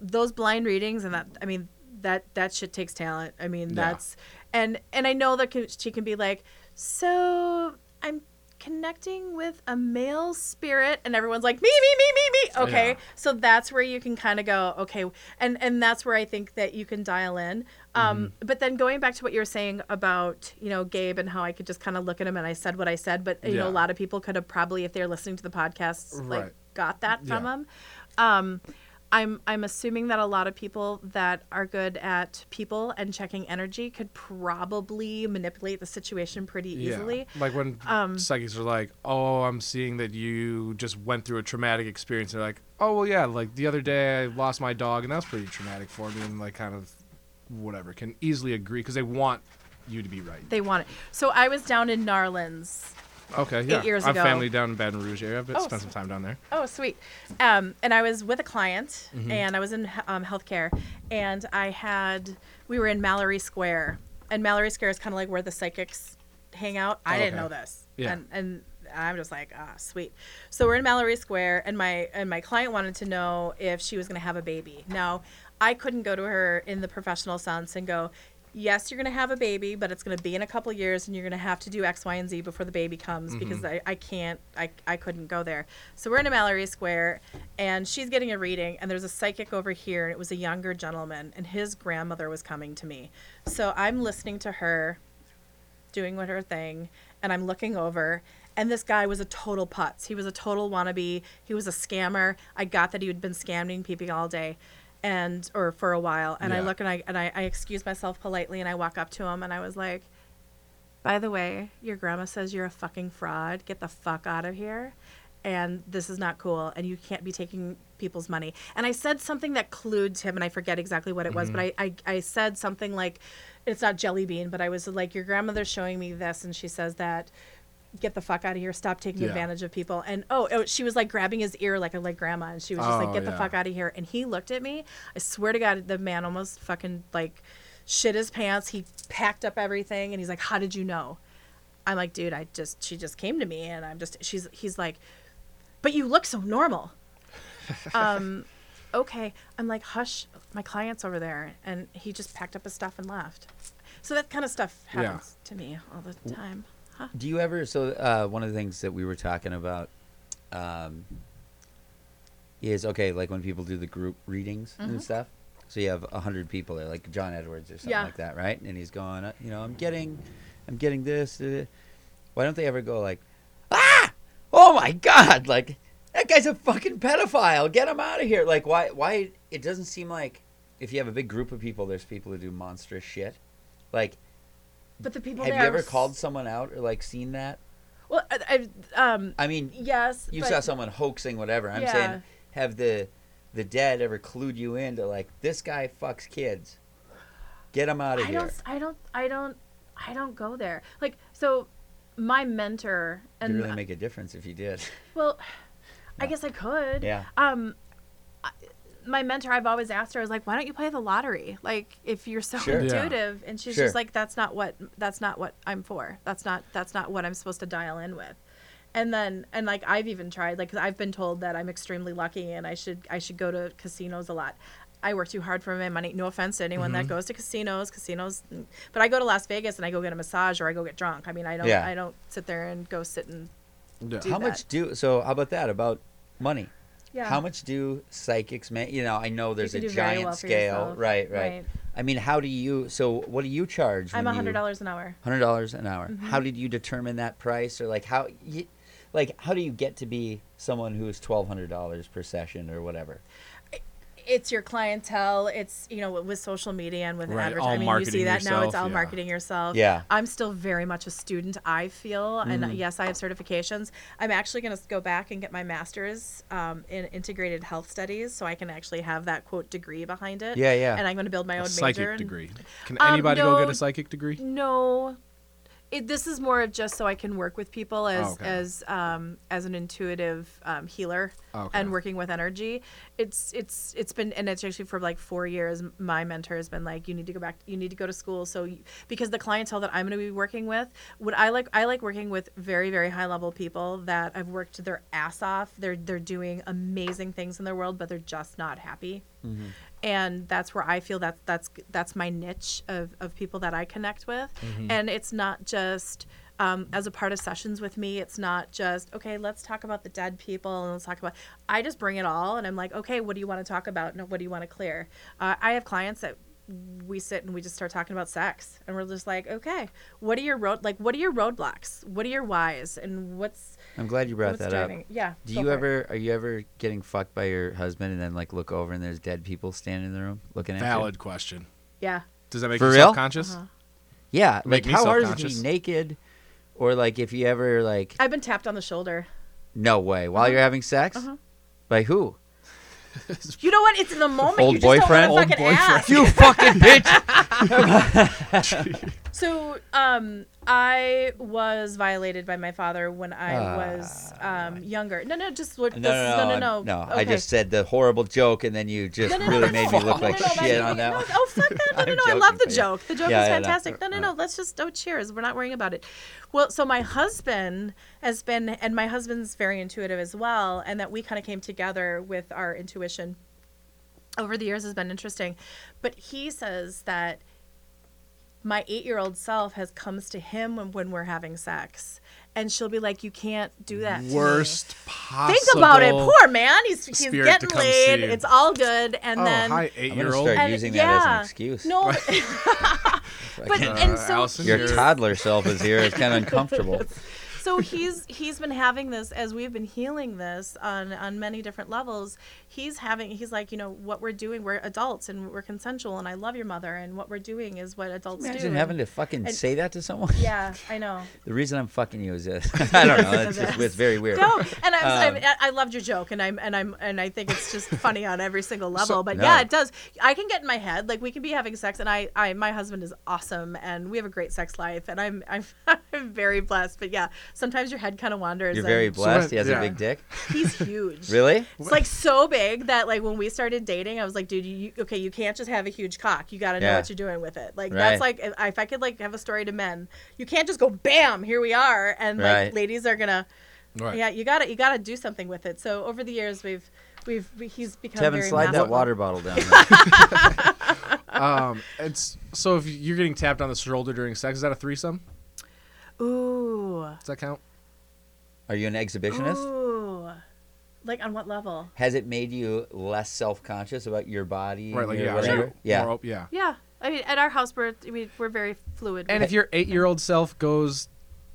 Those blind readings and that i mean that that shit takes talent i mean Yeah. that's and and i know that can, she can be like so i'm connecting with a male spirit and everyone's like me me me me me okay Yeah. so that's where you can kind of go okay and and that's where i think that you can dial in um Mm-hmm. but then going back to what you were saying about you know gabe and how i could just kind of look at him and i said what i said but you know a lot of people could have probably if they're listening to the podcasts like got that from Yeah. him um I'm I'm assuming that a lot of people that are good at people and checking energy could probably manipulate the situation pretty easily. Um, Like when um, psychics are like, "Oh, I'm seeing that you just went through a traumatic experience." They're like, "Oh, well, yeah. Like the other day, I lost my dog, and that was pretty traumatic for me." And like, kind of, whatever, can easily agree because they want you to be right. They want it. So I was down in N'awlins. Okay, yeah. years I have ago. family down in Baton Rouge area. I've Oh, spent some time down there. Oh, sweet. Um, and I was with a client, Mm-hmm. and I was in um, healthcare, and I had we were in Mallory Square, and Mallory Square is kind of like where the psychics hang out. I didn't know this, Yeah. and and I'm just like, ah, sweet. So we're in Mallory Square, and my and my client wanted to know if she was going to have a baby. Now, I couldn't go to her in the professional sense and go. Yes, you're going to have a baby, but it's going to be in a couple years, and you're going to have to do X, Y, and Z before the baby comes mm-hmm. because I, I can't, I, I couldn't go there. So we're in a Mallory Square, and she's getting a reading, and there's a psychic over here, and it was a younger gentleman, and his grandmother was coming to me. So I'm listening to her, doing what her thing, and I'm looking over, and this guy was a total putz. He was a total wannabe. He was a scammer. I got that he had been scamming people all day, and or for a while. And I look and I and I, I excuse myself politely, and I walk up to him, and I was like, "By the way, your grandma says you're a fucking fraud. Get the fuck out of here." And this is not cool, and you can't be taking people's money. And I said something that clued him, and I forget exactly what it was, but mm-hmm. I, I, I said something like, it's not jelly bean, but I was like, your grandmother's showing me this, and she says that get the fuck out of here. Stop taking Yeah. advantage of people. And oh, oh she was like grabbing his ear like a like grandma. And she was just like Oh, get the fuck out of here. And he looked at me. I swear to god the man almost fucking like shit his pants. He packed up everything and he's like how did you know? I'm like dude i just she just came to me and i'm just she's he's like but you look so normal. Um okay. I'm like hush my client's over there. And he just packed up his stuff and left. So that kind of stuff Yeah. happens to me all the time huh? Do you ever? So uh, one of the things that we were talking about um, is okay, like when people do the group readings and stuff. So you have a hundred people there, like John Edwards or something Yeah. like that, right? And he's going, you know, I'm getting, I'm getting this. Uh, why don't they ever go like, ah, oh my god, like that guy's a fucking pedophile. Get him out of here. Like why? Why? It doesn't seem like if you have a big group of people, there's people who do monstrous shit. Like, but the people have you ever called someone out or like seen that? Well, I, I, um, I mean, yes. you but saw someone hoaxing whatever. I'm Yeah. saying, have the the dead ever clued you into like this guy fucks kids? Get him out of I here. don't. I don't. I don't. I don't go there. Like so, my mentor and really make a difference if you did. well, I guess I could. Yeah. Um, I- my mentor, I've always asked her, I was like, why don't you play the lottery? Like, if you're so Sure. Yeah. intuitive, and she's Sure. just like, that's not what. That's not what I'm for. That's not. That's not what I'm supposed to dial in with. And then, and like I've even tried, like 'cause I've been told that I'm extremely lucky and I should I should go to casinos a lot. I work too hard for my money. No offense to anyone Mm-hmm. that goes to casinos, casinos, but I go to Las Vegas and I go get a massage or I go get drunk. I mean, I don't Yeah. I don't sit there and go sit and Yeah. do how that. much do so? How about that? About money? Yeah. How much do psychics make? You know, I know there's a can do very giant well scale. Right, right, Right. I mean, how do you? So, what do you charge? I'm hundred dollars an hour. Hundred dollars an hour. Mm-hmm. How did you determine that price, or like how, you, like how do you get to be someone who's twelve hundred dollars per session or whatever? It's your clientele. It's you know with social media and with Right, advertising. all I mean, you see that now. It's all yeah. marketing yourself. Yeah. I'm still very much a student. I feel, and yes, I have certifications. I'm actually going to go back and get my master's um, in integrated health studies, so I can actually have that quote degree behind it. Yeah, yeah. And I'm going to build my A own psychic major. and- degree. Can Um, anybody go get a psychic degree? No. It, this is more of just so I can work with people as Oh, okay. as um, as an intuitive um, healer Okay. and working with energy. It's it's it's been and it's actually for like four years. My mentor has been like, you need to go back. You need to go to school. So you, because the clientele that I'm going to be working with, what I like I like working with very very high level people that I've worked their ass off. They're they're doing amazing things in their world, but they're just not happy and that's where I feel that that's that's my niche of, of people that I connect with, and it's not just um, as a part of sessions with me. It's not just okay. Let's talk about the dead people and let's talk about. I just bring it all, and I'm like, okay, what do you want to talk about? And what do you want to clear? Uh, I have clients that we sit and we just start talking about sex, and we're just like, okay, what are your road like? What are your roadblocks? What are your whys? And what's I'm glad you brought that driving? up. Yeah. Do you for it. ever are you ever getting fucked by your husband and then like look over and there's dead people standing in the room looking at you? Valid question. Yeah. Does that make For you real? self-conscious? Uh-huh. Yeah, like Make me how hard is it to self-conscious. be naked, or like if you ever like I've been tapped on the shoulder. no way while Uh-huh. you're having sex, Uh-huh. by who? You know what? It's in the moment. Old you just boyfriend? Don't Old wanna ask. You fucking bitch! So, um, I was violated by my father when I Ah. was um, younger. No, no, just what? No, this is, no, no, no, no, I Okay. just said the horrible joke, and then you just No, no, no, really no, made no, me look like no, no, shit on that no, one. Oh fuck that! No, no, no! I love the joke. The joke Yeah, is fantastic. No, no, no. Let's just oh cheers. We're not worrying about it. Well, so my husband has been, and my husband's very intuitive as well, and that we kind of came together with our intuition over the years has been interesting. But he says that my eight-year-old self has comes to him when, when we're having sex, and she'll be like, "You can't do that." to me." Worst possible. Think about it, poor man. He's he's getting laid. It's all good, and Oh, then hi, eight-year-old. start and- using that as an yeah. excuse. No, but Uh, and so Allison, Your toddler self is here. It's kind of uncomfortable. so he's he's been having this as we've been healing this on on many different levels he's having he's like you know what we're doing we're adults and we're consensual and i love your mother and what we're doing is what adults do Imagine having to fucking and- say that to someone. yeah i know The reason I'm fucking you is this. I don't know. It's, just, it's very weird. no and I, Um, I, I loved your joke and i'm and i'm and i think it's just funny on every single level but No. yeah it does i can get in my head like we can be having sex and i i my husband is awesome and we have a great sex life and i'm i'm, I'm very blessed but yeah sometimes your head kind of wanders You're very blessed. when- he has yeah. a big dick. he's huge Really? It's like so big that like when we started dating, I was like, dude, you okay? You can't just have a huge cock. You got to know Yeah. what you're doing with it. Like Right. that's like if, if I could like have a story to men, you can't just go bam, here we are, and like Right. ladies are gonna, Right. yeah, you got to you got to do something with it. So over the years, we've we've we, he's become Kevin, very slide that water bottle down. There. Um, it's so if you're getting tapped on the shoulder during sex, is that a threesome? Ooh, Does that count? Are you an exhibitionist? ooh, like on what level? Has it made you less self-conscious about your body? Right, like or yeah, whatever? you're Yeah. more op- yeah. Yeah, I mean, at our house, we're we, we're very fluid. And if your eight-year-old self goes,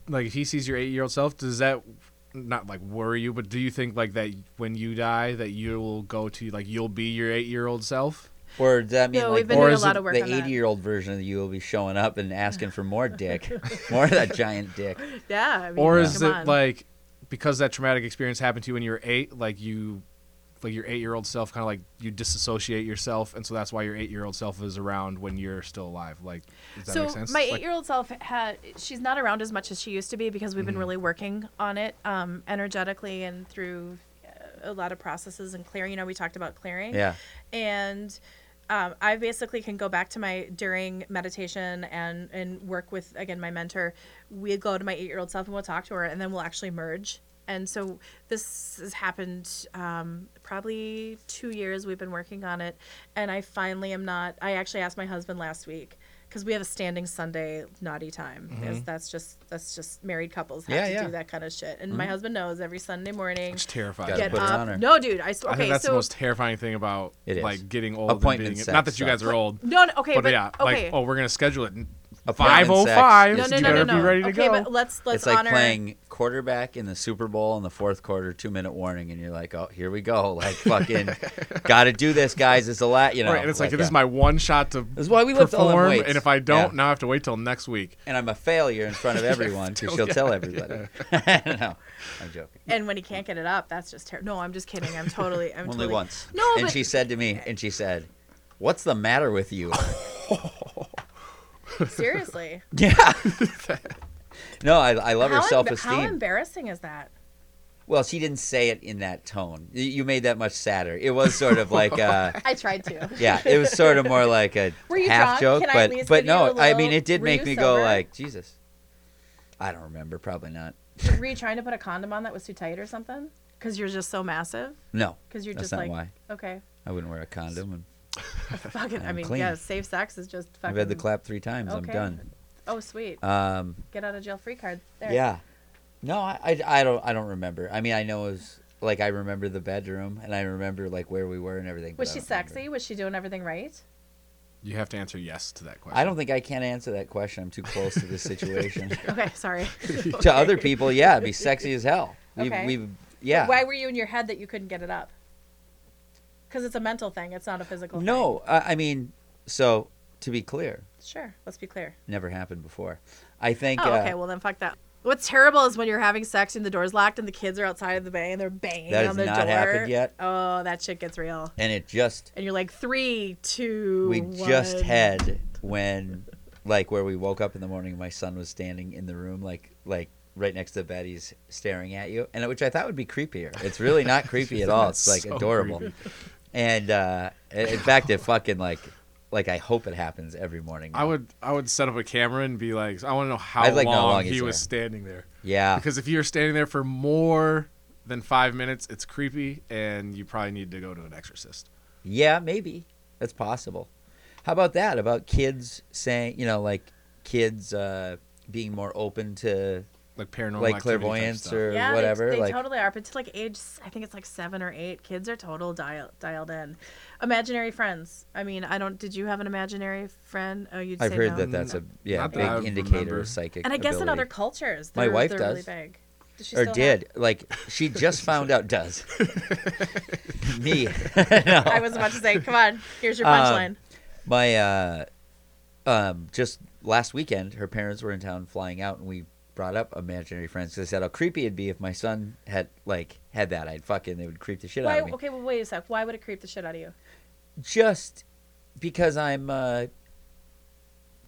like, if he sees your eight-year-old self, does that not like worry you? But do you think like that when you die, that you'll go to like you'll be your eight-year-old self? Or does that mean No, like or doing a is lot it of work the 80-year-old version of you will be showing up and asking for more dick, more of that giant dick? Yeah, I mean, Or come is it on. like because that traumatic experience happened to you when you were eight, like you, like your eight-year-old self, kind of like you disassociate yourself, and so that's why your eight-year-old self is around when you're still alive. Like, does that so make sense? my Like- eight-year-old self had she's not around as much as she used to be because we've been Mm-hmm. really working on it um, energetically and through uh, a lot of processes and clearing. You know, we talked about clearing. Yeah. And um, I basically can go back to my during meditation and and work with again my mentor. We go to my eight-year-old self and we'll talk to her, and then we'll actually merge. And so this has happened um, probably two years. We've been working on it, and I finally am not. I actually asked my husband last week because we have a standing Sunday naughty time. As mm-hmm. That's just that's just married couples have Yeah, to yeah. do that kind of shit. And my mm-hmm. husband knows every Sunday morning. It's terrifying. Get put it up. on her. No, dude. I, s- okay. I think that's so the most terrifying thing about It is. like getting old. and being, sex not that you guys are old, no, no, okay, but, but, yeah, okay. like oh, we're gonna schedule it. A Five parent oh sex five. No, no, no, no, no. be ready to okay, go. but let's let's it's like honor. playing quarterback in the Super Bowl in the fourth quarter, two minute warning, and you're like, oh, here we go. Like, fucking, got to do this, guys. It's a lot, you know. right, and it's like, this uh, is my one shot to This is why we lift all them perform, weights. and if I don't, Yeah. now I have to wait till next week. and I'm a failure in front of everyone because she'll tell everybody. no, I'm joking. and when he can't get it up, that's just terrible. No, I'm just kidding. I'm totally. I'm Only totally, once. No, and but she said to me, and she said, "What's the matter with you?" Seriously, yeah. no, I, I love her how, emba- self-esteem. how embarrassing is that? well, she didn't say it in that tone. You made that much sadder. It was sort of like, uh, I tried to. yeah, it was sort of more like a Were you half drunk? joke, Can I at but least but give you no, a I mean it did make you me go like, Jesus. I don't remember. Probably not. Were you trying to put a condom on that was too tight or something? Because you're just so massive. No, Because you're that's just not like, why. okay, I wouldn't wear a condom. And fucking. I mean, clean. yeah, safe sex is just fucking. I've had the clap three times. I'm done. Oh, sweet. Um, Get out of jail free card. There. Yeah. No, I, I, I don't I don't remember. I mean, I know it was like I remember the bedroom and I remember like where we were and everything. Was she don't remember. sexy? Was she doing everything right? You have to answer yes to that question. I don't think I can answer that question. I'm too close to this situation. Okay, sorry. to other people, yeah, it'd be sexy as hell. We've, Okay. we've yeah. Why were you in your head that you couldn't get it up? Because it's a mental thing. It's not a physical. no, I, I mean, so to be clear, Sure. Let's be clear. never happened before. I think. Oh, uh, okay. Well, then fuck that. What's terrible is when you're having sex and the door's locked and the kids are outside of the bay and they're banging That has on the not door. happened yet. Oh, that shit gets real. and it just And you're like three, two, we just one. had when like where we woke up in the morning my son was standing in the room like like right next to the bed he's staring at you and which i thought would be creepier it's really not creepy at all it's like So adorable creepy. And uh in fact it fucking like like i hope it happens every morning I would I would set up a camera and be like, I want to know how like to know how long, long he was there. standing there. yeah Because if you're standing there for more than five minutes, it's creepy, and you probably need to go to an exorcist. yeah maybe that's possible how about that about kids saying you know like kids uh being more open to Like paranormal like clairvoyance or Yeah, whatever They, they like totally are. But to like age, I think it's like seven or eight. Kids are total dial, dialed in. Imaginary friends. I mean, I don't. Did you have an imaginary friend? Oh, you'd I've say heard no. that that's a yeah Not that big I indicator remember. of psychic. And I guess in other cultures, My they're, wife they're really does. big. Or still did like she just found out does me No. I was about to say, come on, here's your Um, punchline. my uh um just last weekend her parents were in town flying out and we brought up imaginary friends because I said how creepy it'd be if my son had like had that I'd fucking they would creep the shit Why? out of me Okay, well, wait a sec. Why would it creep the shit out of you? just because I'm uh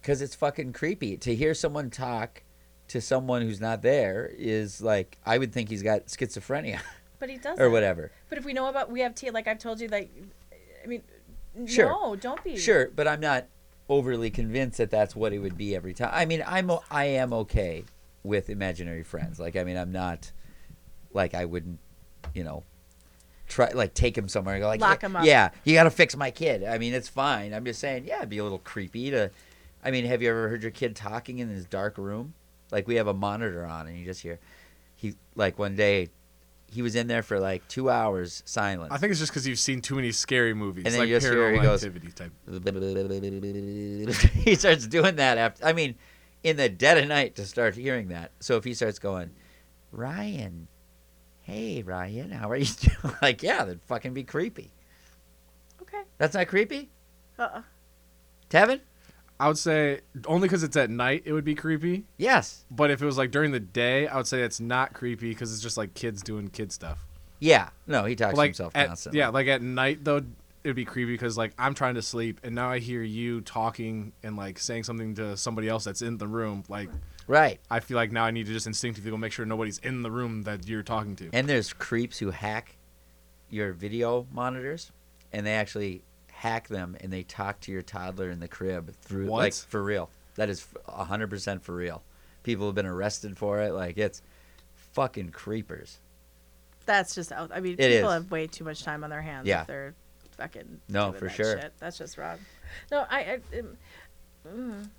because it's fucking creepy to hear someone talk to someone who's not there is like I would think he's got schizophrenia But he doesn't. or whatever But if we know about, we have tea. Like I've told you, like, I mean, Sure. no, don't be. Sure, but I'm not overly convinced that that's what it would be every time. I mean, I'm I am okay with imaginary friends. Like, I mean, I'm not like I wouldn't, you know, try like take him somewhere and go like, Lock yeah, him up. yeah, you got to fix my kid. I mean, it's fine. I'm just saying, yeah, it'd be a little creepy to. I mean, have you ever heard your kid talking in his dark room? Like we have a monitor on, and you just hear, he like one day. He was in there for like two hours, silent. I think it's just because you've seen too many scary movies, And then like you just hear he goes- activity type. he starts doing that after i mean in the dead of night to start hearing that so if he starts going ryan hey ryan how are you doing like yeah that'd fucking be creepy Okay. that's not creepy Uh-uh. tevin I would say only because it's at night, it would be creepy. yes But if it was like during the day, I would say it's not creepy because it's just like kids doing kid stuff. yeah no he talks But, to himself at, constantly yeah, like at night though, it'd be creepy because like I'm trying to sleep and now I hear you talking and like saying something to somebody else that's in the room. Like right I feel like now I need to just instinctively go make sure nobody's in the room that you're talking to. and there's creeps who hack your video monitors and they actually hack them and they talk to your toddler in the crib through What? like for real that is f- 100% for real people have been arrested for it like it's fucking creepers That's just. I mean, It people is. have way too much time on their hands Yeah. if they're fucking. No, doing for that sure. Shit. That's just wrong. No, I. I um, mm,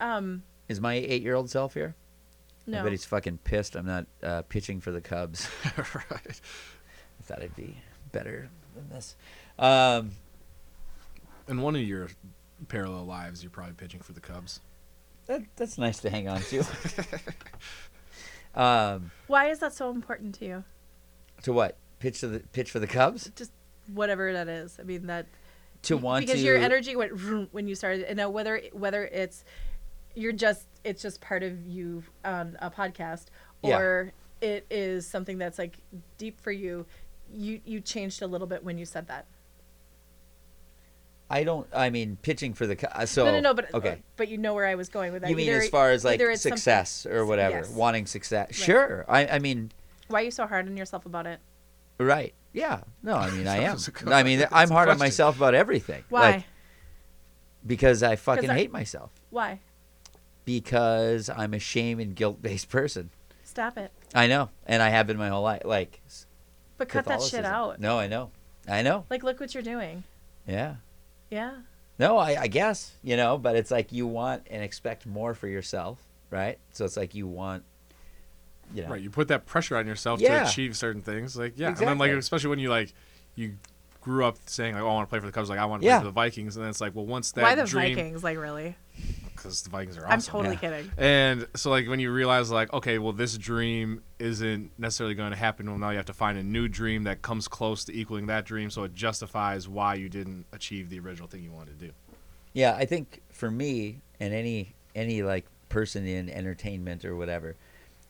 um, is my eight-year-old self here no. i bet he's fucking pissed i'm not uh, pitching for the cubs right. i thought i'd be better than this um, In one of your parallel lives, you're probably pitching for the Cubs. that, that's nice to hang on to. um, Why is that so important to you? to what? Pitch to the pitch for the Cubs Just whatever that is. I mean that to want to because to your energy went vroom when you started. And now whether whether it's you're just it's just part of you on a podcast Yeah. or it is something that's like deep for you. You you changed a little bit when you said that. I don't. I mean, pitching for the uh, So no, no, no. But okay. but you know where I was going with that. You mean Either- as far as like success or whatever, Yes. wanting success? Sure. I, I mean, Why are you so hard on yourself about it? right. Yeah. No, I mean, I am. That's a good- I mean, that's I'm hard on myself about everything. Why? Like, because I fucking I- hate myself. Why? Because I'm a shame and guilt based person. Stop it. I know, and I have been my whole life. Like, But cut that shit out. No, I know. I know. Like look what you're doing. Yeah. Yeah. No, I, I guess you know, but it's like you want and expect more for yourself, right? So it's like you want, you know, Right, you put that pressure on yourself Yeah. to achieve certain things. Like, yeah, and then like especially when you like you grew up saying like, "Oh, I want to play for the Cubs," like I want to Yeah. play for the Vikings, and then it's like, well, once that Why the dream, Vikings? Like really? because the Vikings are awesome. I'm totally Yeah. kidding. And so like when you realize like, okay, well, this dream isn't necessarily going to happen. Well, now you have to find a new dream that comes close to equaling that dream, so it justifies why you didn't achieve the original thing you wanted to do. Yeah, I think for me and any any like person in entertainment or whatever,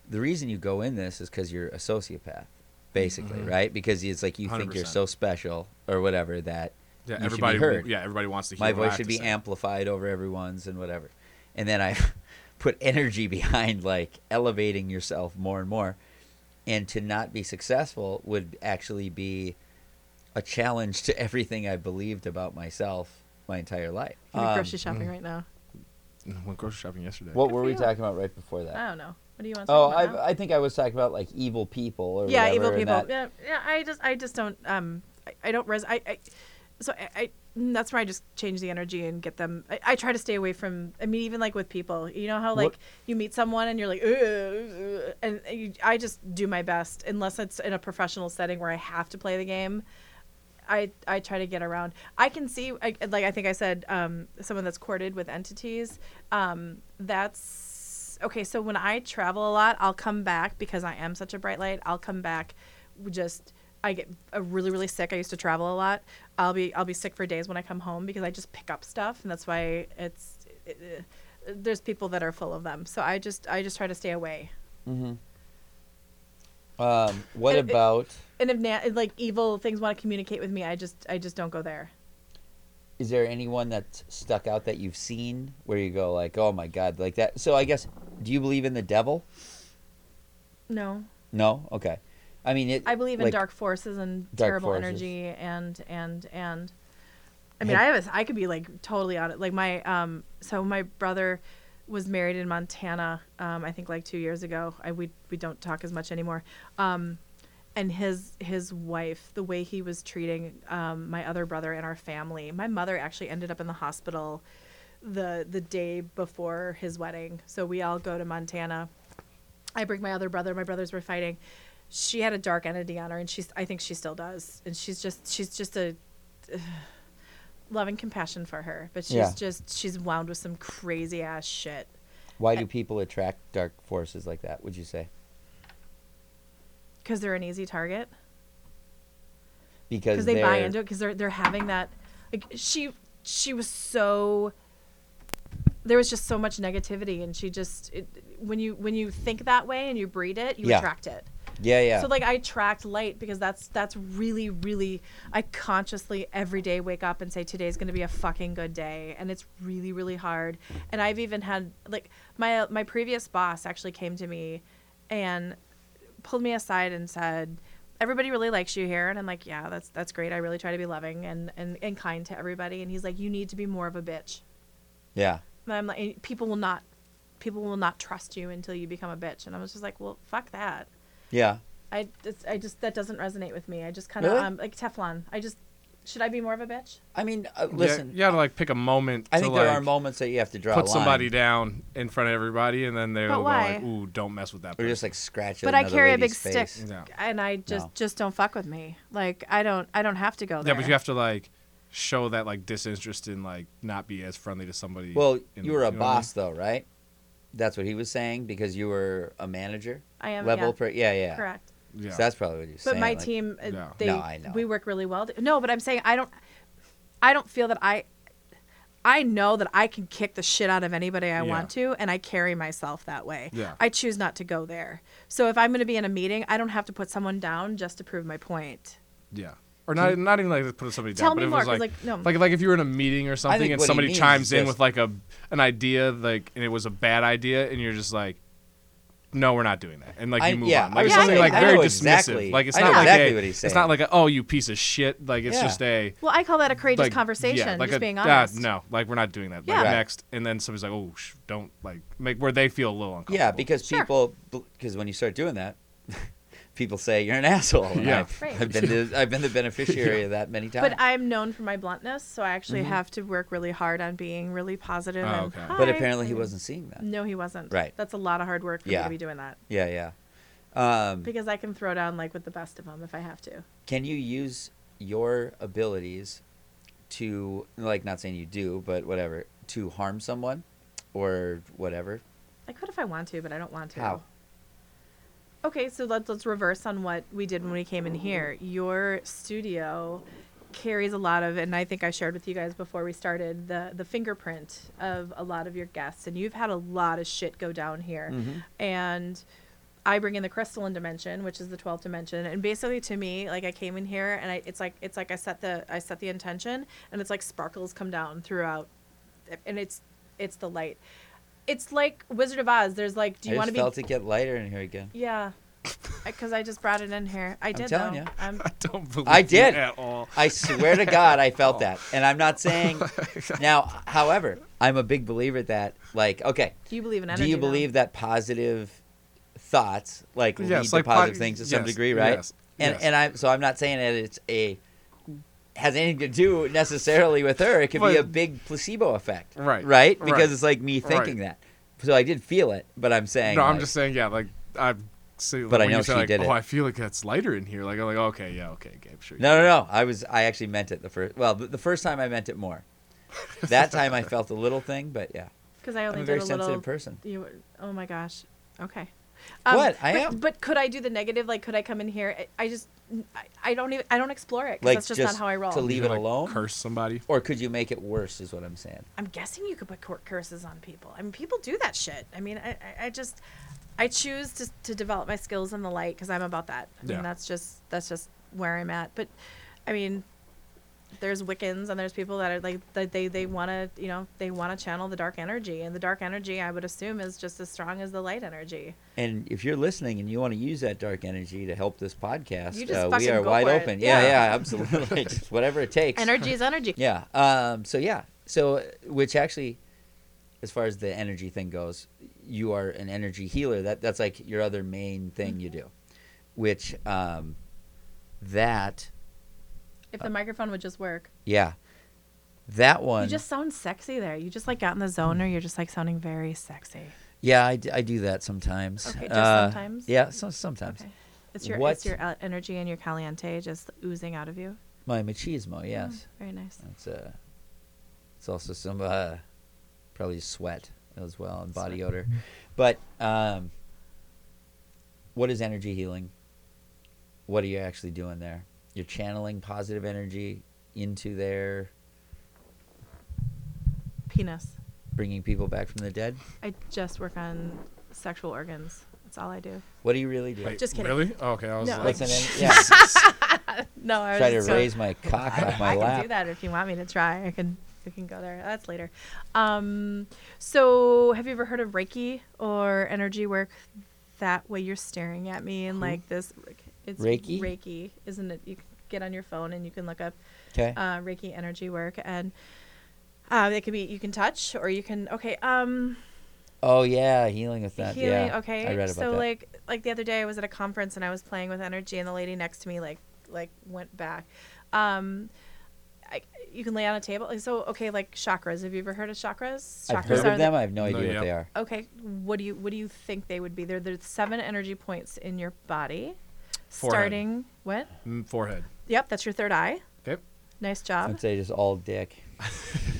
the reason you go in this is because you're a sociopath, basically, Mhm. right? Because it's like you think you're so special or whatever that Yeah, You should be everybody. heard. Yeah, everybody wants to hear my voice should be say. amplified over everyone's and whatever. And then I put energy behind like elevating yourself more and more. And to not be successful would actually be a challenge to everything I believed about myself my entire life. You're Um, grocery shopping right now. Went grocery shopping yesterday. what Good were we talking about right before that? I don't know. What do you want? to Oh, talk I, about now? I think I was talking about like evil people or yeah, whatever, evil people. that- Yeah, yeah. I just, I just don't. Um, I, I don't res. I, I so I, I. That's where I just change the energy and get them. I, I try to stay away from. I mean, even like with people, you know how like What- you meet someone and you're like, "Ugh, ugh," and you, I just do my best unless it's in a professional setting where I have to play the game. I, I try to get around. I can see, I, like I think I said, um, someone that's courted with entities. Um, that's okay. So when I travel a lot, I'll come back because I am such a bright light. I'll come back, just I get uh, really really sick. I used to travel a lot. I'll be I'll be sick for days when I come home because I just pick up stuff, and that's why it's. It, uh, there's people that are full of them, so I just I just try to stay away. Mm-hmm. Um, what It- it- about? And if na- like evil things want to communicate with me, I just I just don't go there. Is there anyone that's stuck out that you've seen where you go like, oh my god, like that? So I guess, do you believe in the devil? No. No. Okay. I mean, it. I believe in like, dark forces and Dark terrible forces. energy and and and. I mean, Had- I have a, I could be like totally on it. Like my um, so my brother was married in Montana. Um, I think like two years ago. I we we don't talk as much anymore. Um, and his his wife, the way he was treating um, my other brother and our family. My mother actually ended up in the hospital the the day before his wedding. So we all go to Montana. I bring my other brother. My brothers were fighting. She had a dark entity on her, and she's. I think she still does. And she's just. She's just a. love and compassion for her, but she's Yeah. just. She's wound with some crazy ass shit. Why do people attract dark forces like that? Would you say? Because they're an easy target. Because they buy into it. Because they're they're having that. Like she she was so. There was just so much negativity, and she just it, when you when you think that way and you breed it, you Yeah. attract it. Yeah, yeah. So like I attract light because that's that's really really I consciously every day wake up and say today's going to be a fucking good day and it's really really hard. And I've even had like my my previous boss actually came to me and pulled me aside and said everybody really likes you here and I'm like yeah that's that's great. I really try to be loving and and, and kind to everybody and he's like you need to be more of a bitch. yeah. And I'm like people will not people will not trust you until you become a bitch and I was just like well fuck that. Yeah. I just, I just that doesn't resonate with me. I just kind of Really? um like Teflon. I just should I be more of a bitch? I mean, uh, Yeah, listen. you gotta like pick a moment. I to, think like, there are moments that you have to draw put a line. somebody down in front of everybody, and then they'll But go why? like, "Ooh, don't mess with that." Or Person. just like scratch. But I another carry a big lady's stick, face. Yeah. and I just No. just don't fuck with me. Like I don't I don't have to go there. yeah, but you have to like show that like disinterest in like not be as friendly to somebody. Well, in- you were a know what I mean? boss though, right? That's what he was saying because you were a manager I am level. yeah, per, yeah, yeah. correct. Yeah. So that's probably what he was But saying. my like- team, uh, No. they No, I know. we work really well. No, but I'm saying I don't. I don't feel that I. I know that I can kick the shit out of anybody I Yeah. want to, and I carry myself that way. Yeah. I choose not to go there. So if I'm going to be in a meeting, I don't have to put someone down just to prove my point. Yeah. Or not, not even like to put somebody Tell down, me but it more, was 'cause, like, like, no. like like if you were in a meeting or something and somebody chimes in with like a an idea like and it was a bad idea and you're just like, no, we're not doing that, and like I- you move yeah, on. I Like was it's something saying- like I very dismissive. exactly- Like it's I not know like exactly a, what he's it's not like a, oh you piece of shit. Like it's Yeah. just a Well, I call that a courageous like, conversation. Yeah, like just a, being "Ah, honest. no, like we're not doing that. Like Right. next, and then somebody's like, oh, sh- don't like make where they feel a little uncomfortable. Yeah, because Sure. people, because when you start doing that, people say you're an asshole. and Yeah. I've, Right. I've been the, I've been the beneficiary of that many times. But I'm known for my bluntness, so I actually Mm-hmm. have to work really hard on being really positive. Oh, and, okay. But apparently he wasn't seeing that. No, he wasn't. Right. That's a lot of hard work for me to be doing that Yeah, yeah. Um, because I can throw down like with the best of them if I have to. can you use your abilities to, like, not saying you do, but whatever, to harm someone or whatever? I could if I want to, but I don't want to. How? Okay, so let's let's reverse on what we did when we came in here. Your studio carries a lot of, and I think I shared with you guys before we started the the fingerprint of a lot of your guests, and you've had a lot of shit go down here, mm-hmm. and. I bring in the crystalline dimension, which is the 12th dimension, and basically to me, like I came in here and I, it's like it's like I set the I set the intention, and it's like sparkles come down throughout, and it's it's the light. It's like Wizard of Oz. There's like, do you want to be I felt it get lighter in here again. yeah, because I just brought it in here. I did telling though. ya. I'm, I don't believe I you did. at all. I swear to God, I Oh. felt that. And I'm not saying. Oh now, however, I'm a big believer that, like, okay, do you believe in energy? do you though? believe that positive thoughts like Yes, lead like to positive po- things to some degree, right? yes, and yes. and I'm so I'm not saying that it's a has anything to do necessarily with her. It could be a big placebo effect, Right, Right, because right, it's like me thinking right. that. So I did feel it, but I'm saying No, I'm just saying, yeah, like I've seen. But I know say, she like, did oh, it. I feel like it's lighter in here. Like I'm like, okay, yeah, okay, Gabe, sure. No, no, no. I was I actually meant it the first. Well, the, the first time I meant it more. That time I felt a little thing, but yeah, Because I only I'm a did very a sensitive little. person. You, were- oh my gosh. Okay. Um, what? I but, am. But could I do the negative? Like, could I come in here? I, I just, I, I don't even, I don't explore it. 'cause Like that's just, just not how I roll. to leave could, it like, alone, Curse somebody. or could you make it worse? Is what I'm saying. I'm guessing you could put cur- curses on people. I mean, people do that shit. I mean, I, I, I just, I choose to, to develop my skills in the light because I'm about that. I Yeah. mean, that's just that's just where I'm at. But, I mean, there's Wiccans and there's people that are like that they they want to you know they want to channel the dark energy and the dark energy I would assume is just as strong as the light energy. And if you're listening and you want to use that dark energy to help this podcast, uh, we are wide open. Yeah, Yeah. yeah, absolutely. just whatever it takes. Energy is energy. Yeah. Um, so yeah. So which actually, as far as the energy thing goes, you are an energy healer. That that's like your other main thing you do, which um, that If the microphone would just work. yeah, that one. You just sound sexy there. You just like got in the zone, or you're just like sounding very sexy. yeah, I, d- I do that sometimes. Okay, just Uh, sometimes? Yeah, so, sometimes. Okay. It's your What- it's your uh, energy and your caliente just oozing out of you. My machismo, yes. Very nice. It's uh, it's also some uh, probably sweat as well and body odor, but um, what is energy healing? What are you actually doing there? You're channeling positive energy into their Penis. bringing people back from the dead. I just work on sexual organs. That's all I do. What do you really do? Wait, Just kidding. Really? Oh, okay, I was No, like, What's an en- yeah? No, I was Try to just- raise my cock off my I lap. can do that if you want me to try. I can. We can go there. That's later. Um, so, have you ever heard of Reiki or energy work? That way, you're staring at me and like this. It's Reiki? Reiki, isn't it? You can get on your phone and you can look up Okay. uh, Reiki energy work, and uh, it could be you can touch or you can. Okay. Um, oh yeah, healing with that. healing. yeah. Okay. I read about so that. like like the other day, I was at a conference and I was playing with energy, and the lady next to me like like went back. Um, I, you can lay on a table. So okay, like chakras. Have you ever heard of chakras? I've chakras heard are of them. the- I have no idea No, what they are. okay. What do you what do you think they would be? They're the seven energy points in your body. Forehead. Starting what? mm, forehead. Yep, that's your third eye. Okay. Nice job. I'd say just all dick.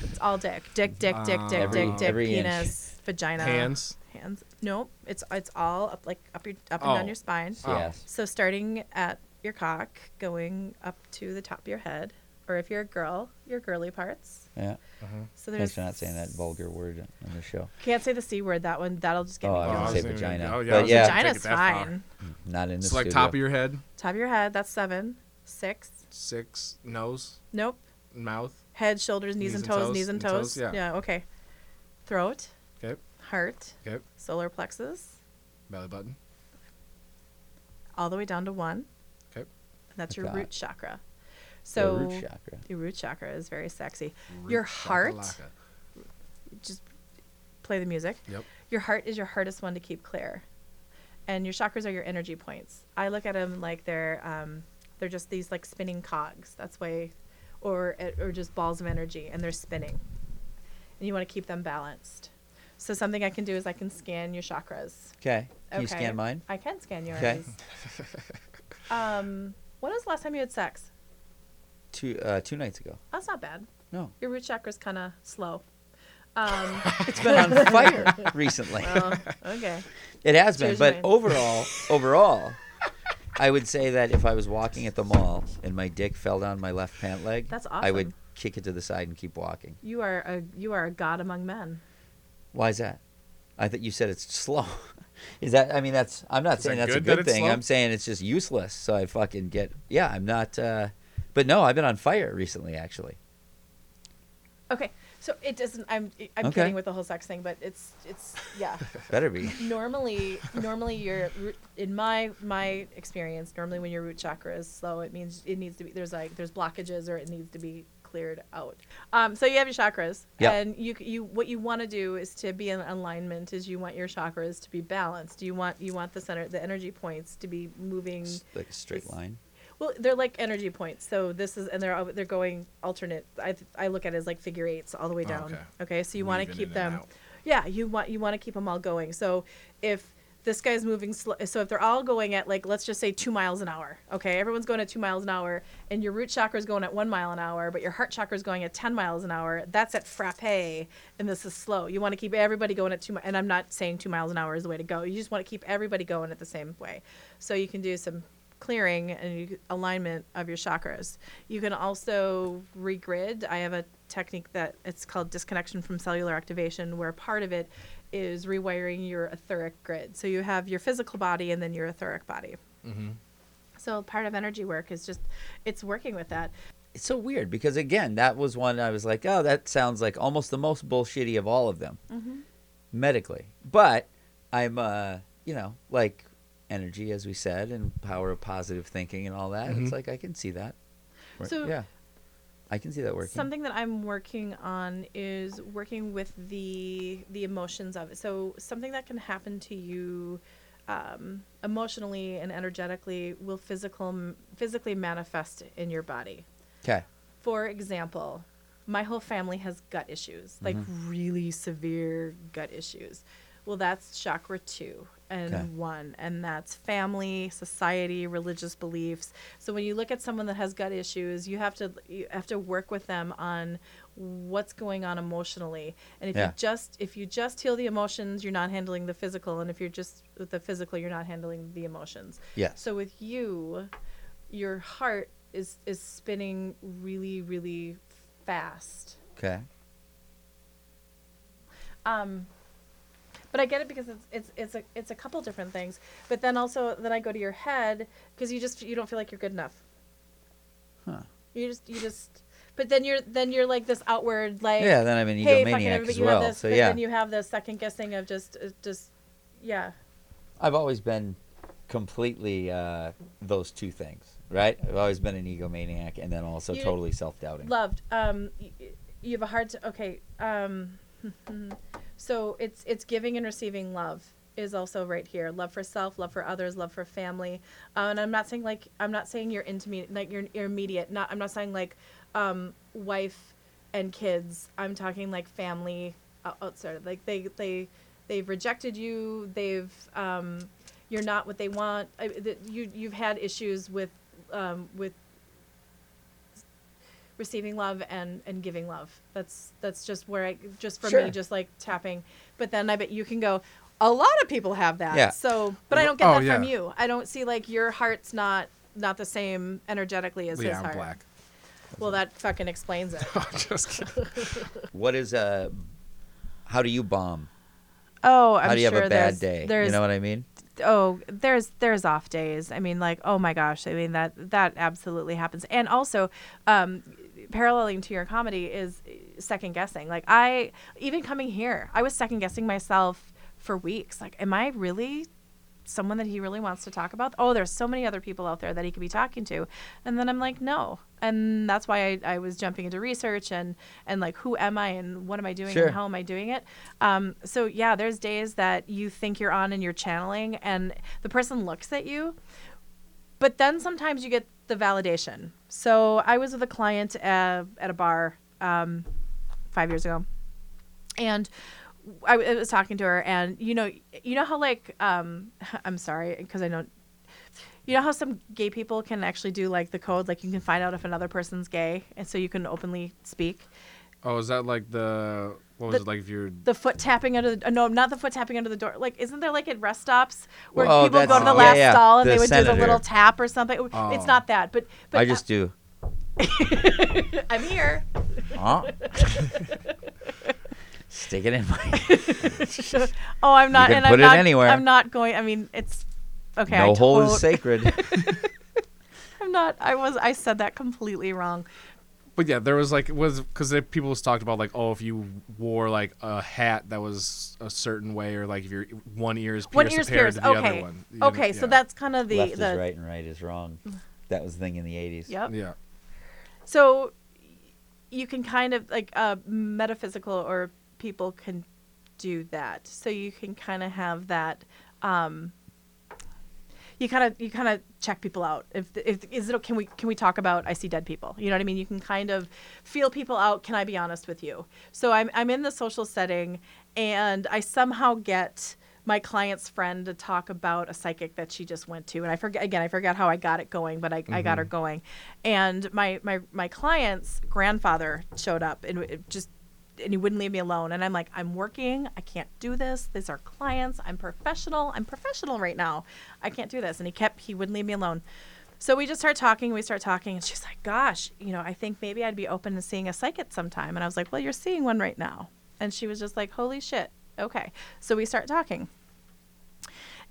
It's all dick, dick, dick, dick, Uh, dick, Every- dick, dick, every inch. penis, vagina, Hands. hands. Nope. It's it's all up like up your up and Oh. down your spine. Yes. So starting at your cock, going up to the top of your head, or if you're a girl, your girly parts. Yeah. Uh-huh. So there's. Thanks there's for not saying that vulgar word on the show. Can't say the c word. That one that'll just get Oh, me I Oh, was going. gonna I say vagina. oh, yeah, But was yeah. gonna take Vagina's it that far. fine. Not in the It's like studio. top of your head, Top of your head. That's seven. Six. six, nose, Nope. mouth. Head, shoulders, knees, and toes, knees and toes. yeah. yeah. Okay. Throat. Okay. Heart. Okay. Solar plexus. Belly button. All the way down to one. Okay. And that's I your got root chakra. The So root chakra. your root chakra is very sexy. Root Your heart. shakalaka. Just play the music. Yep. Your heart is your hardest one to keep clear, and your chakras are your energy points. I look at them like they're um, they're just these like spinning cogs. That's why, or or just balls of energy, and they're spinning, and you want to keep them balanced. So something I can do is I can scan your chakras. Okay. Can you scan mine? I can scan yours. Okay. um, when was the last time you had sex? Two uh, two nights ago. That's not bad. No. Your root chakra's kind of slow. Um, It's been on fire recently. well, okay. It has been, but Wayne. overall, overall, I would say that if I was walking at the mall and my dick fell down my left pant leg, That's awesome. I would kick it to the side and keep walking. You are a you are a god among men. Why is that? I thought you said it's slow. Is that? I mean, that's. I'm not Is saying that that's a good that good thing. slow? I'm saying it's just useless. So I fucking get. Yeah, I'm not. uh But no, I've been on fire recently, actually. Okay, so it doesn't. I'm I'm Okay. kidding with the whole sex thing, but it's it's yeah. Better be. normally, normally your in my my experience, normally when your root chakra is slow, it means it needs to be there's like there's blockages or it needs to be cleared out. Um, so you have your chakras, Yep. and you you what you want to do is to be in alignment. Is you want your chakras to be balanced. Do you want you want the center the energy points to be moving. Like a straight line. Well, they're like energy points. So this is, and they're uh, they're going alternate. I I look at it as like figure eights all the way down. okay. okay. so you want to keep them. Yeah, you want you want to keep them all going. So if this guy's moving slow, so if they're all going at like let's just say two miles an hour. Okay, everyone's going at two miles an hour, and your root chakra is going at one mile an hour, but your heart chakra is going at ten miles an hour. That's at frappe, and this is slow. You want to keep everybody going at two. mi- And I'm not saying two miles an hour is the way to go. You just want to keep everybody going at the same way. So you can do some clearing and alignment of your chakras. You can also regrid. I have a technique that it's called disconnection from cellular activation, where part of it is rewiring your etheric grid. So you have your physical body and then your etheric body. So part of energy work is just it's working with that. It's so weird because again, that was one I was like, oh, that sounds like almost the most bullshitty of all of them, medically. But I'm, uh, you know, like energy, as we said, and power of positive thinking and all that. It's like I can see that. Right, So- yeah, I can see that working. Something that I'm working on is working with the the emotions of it. So something that can happen to you um, emotionally and energetically will physical physically manifest in your body. Okay. For example, my whole family has gut issues, like really severe gut issues. Well, that's chakra two and Okay. one, and that's family, society, religious beliefs. So when you look at someone that has gut issues, you have to you have to work with them on what's going on emotionally. And if Yeah. you just if you just heal the emotions, you're not handling the physical, and if you're just with the physical, you're not handling the emotions. Yes. So with you, your heart is is spinning really really fast. Okay. Um, but I get it because it's it's it's a it's a couple different things. But then also then I go to your head because you just you don't feel like you're good enough. Huh. You just you just. But then you're then you're like this outward like Yeah. Then I'm an hey egomaniac everybody as you well. have this so yeah, then you have the second guessing of just uh, just yeah I've always been completely uh, those two things. Right. I've always been an egomaniac and then also You- totally self-doubting. loved um y- y- you have a hard to okay um so it's it's giving and receiving love is also right here. Love for self love for others love for family. Uh, and i'm not saying like i'm not saying you're intimate like you're, you're immediate not i'm not saying like um wife and kids. I'm talking like family out- outside like they they they've rejected you. They've um you're not what they want. I, that you you've had issues with um with receiving love and and giving love that's that's just where i just for Sure. me just like tapping but then i bet you can go a lot of people have that. Yeah. So, but I don't get Oh, that from yeah. you. I don't see like your heart's not not the same energetically as his yeah, I'm heart. black. Well, that fucking explains it. Just kidding. What is a? How do you bomb? Oh, I'm How do you sure have a bad there's, day? There's You know what I mean? oh there's there's off days i mean like oh my gosh i mean that that absolutely happens and also um paralleling to your comedy is second guessing. Like i even coming here i was second guessing myself for weeks. Like am i really someone that he really wants to talk about? Oh there's so many other people out there that he could be talking to. And then i'm like no. And that's why I, I was jumping into research and and like who am i and what am i doing Sure. and how am i doing it? Um, so yeah there's days that you think you're on and you're channeling and the person looks at you but then sometimes you get the validation. So i was with a client uh, at a bar um, five years ago. And I, I was talking to her and you know you know how like um i'm sorry because i don't you know how some gay people can actually do like the code? Like you can find out if another person's gay and so you can openly speak? Oh, is that like the what was The- it like if you're the foot tapping under the uh, no not the foot tapping under the door like isn't there like at rest stops where Well, people go to the yeah, last yeah, stall and the they would do senator. the little tap or something it's Oh. not that but but I just do. i'm here Huh? Stick it in my. oh i'm not can and put i'm it not anywhere. i'm not going i mean it's okay no I hole is sacred. i'm not i was i said that completely wrong But yeah, there was like was because people was talked about like oh if you wore like a hat that was a certain way or like if your one ear is pierced one ear's pierced to the okay other one. you know, okay so yeah. that's kind of the Left the is right and right is wrong. That was the thing in the '80s. yep yeah. So you can kind of like uh, metaphysical or people can do that. So you can kind of have that. Um, you kind of you kind of check people out. If if is it can we can we talk about I see dead people? You know what I mean? You can kind of feel people out. Can I be honest with you? So I'm I'm in the social setting, and I somehow get my client's friend to talk about a psychic that she just went to and i forget again i forgot how i got it going but i, I got mm-hmm. her going and my my my client's grandfather showed up and just and he wouldn't leave me alone. And i'm like i'm working. I can't do this. These are clients. I'm professional. I'm professional right now. I can't do this. And he kept he wouldn't leave me alone. So we just start talking. We start talking. And she's like gosh you know i think maybe i'd be open to seeing a psychic sometime. And i was like well you're seeing one right now. And she was just like holy shit. Okay. So we start talking.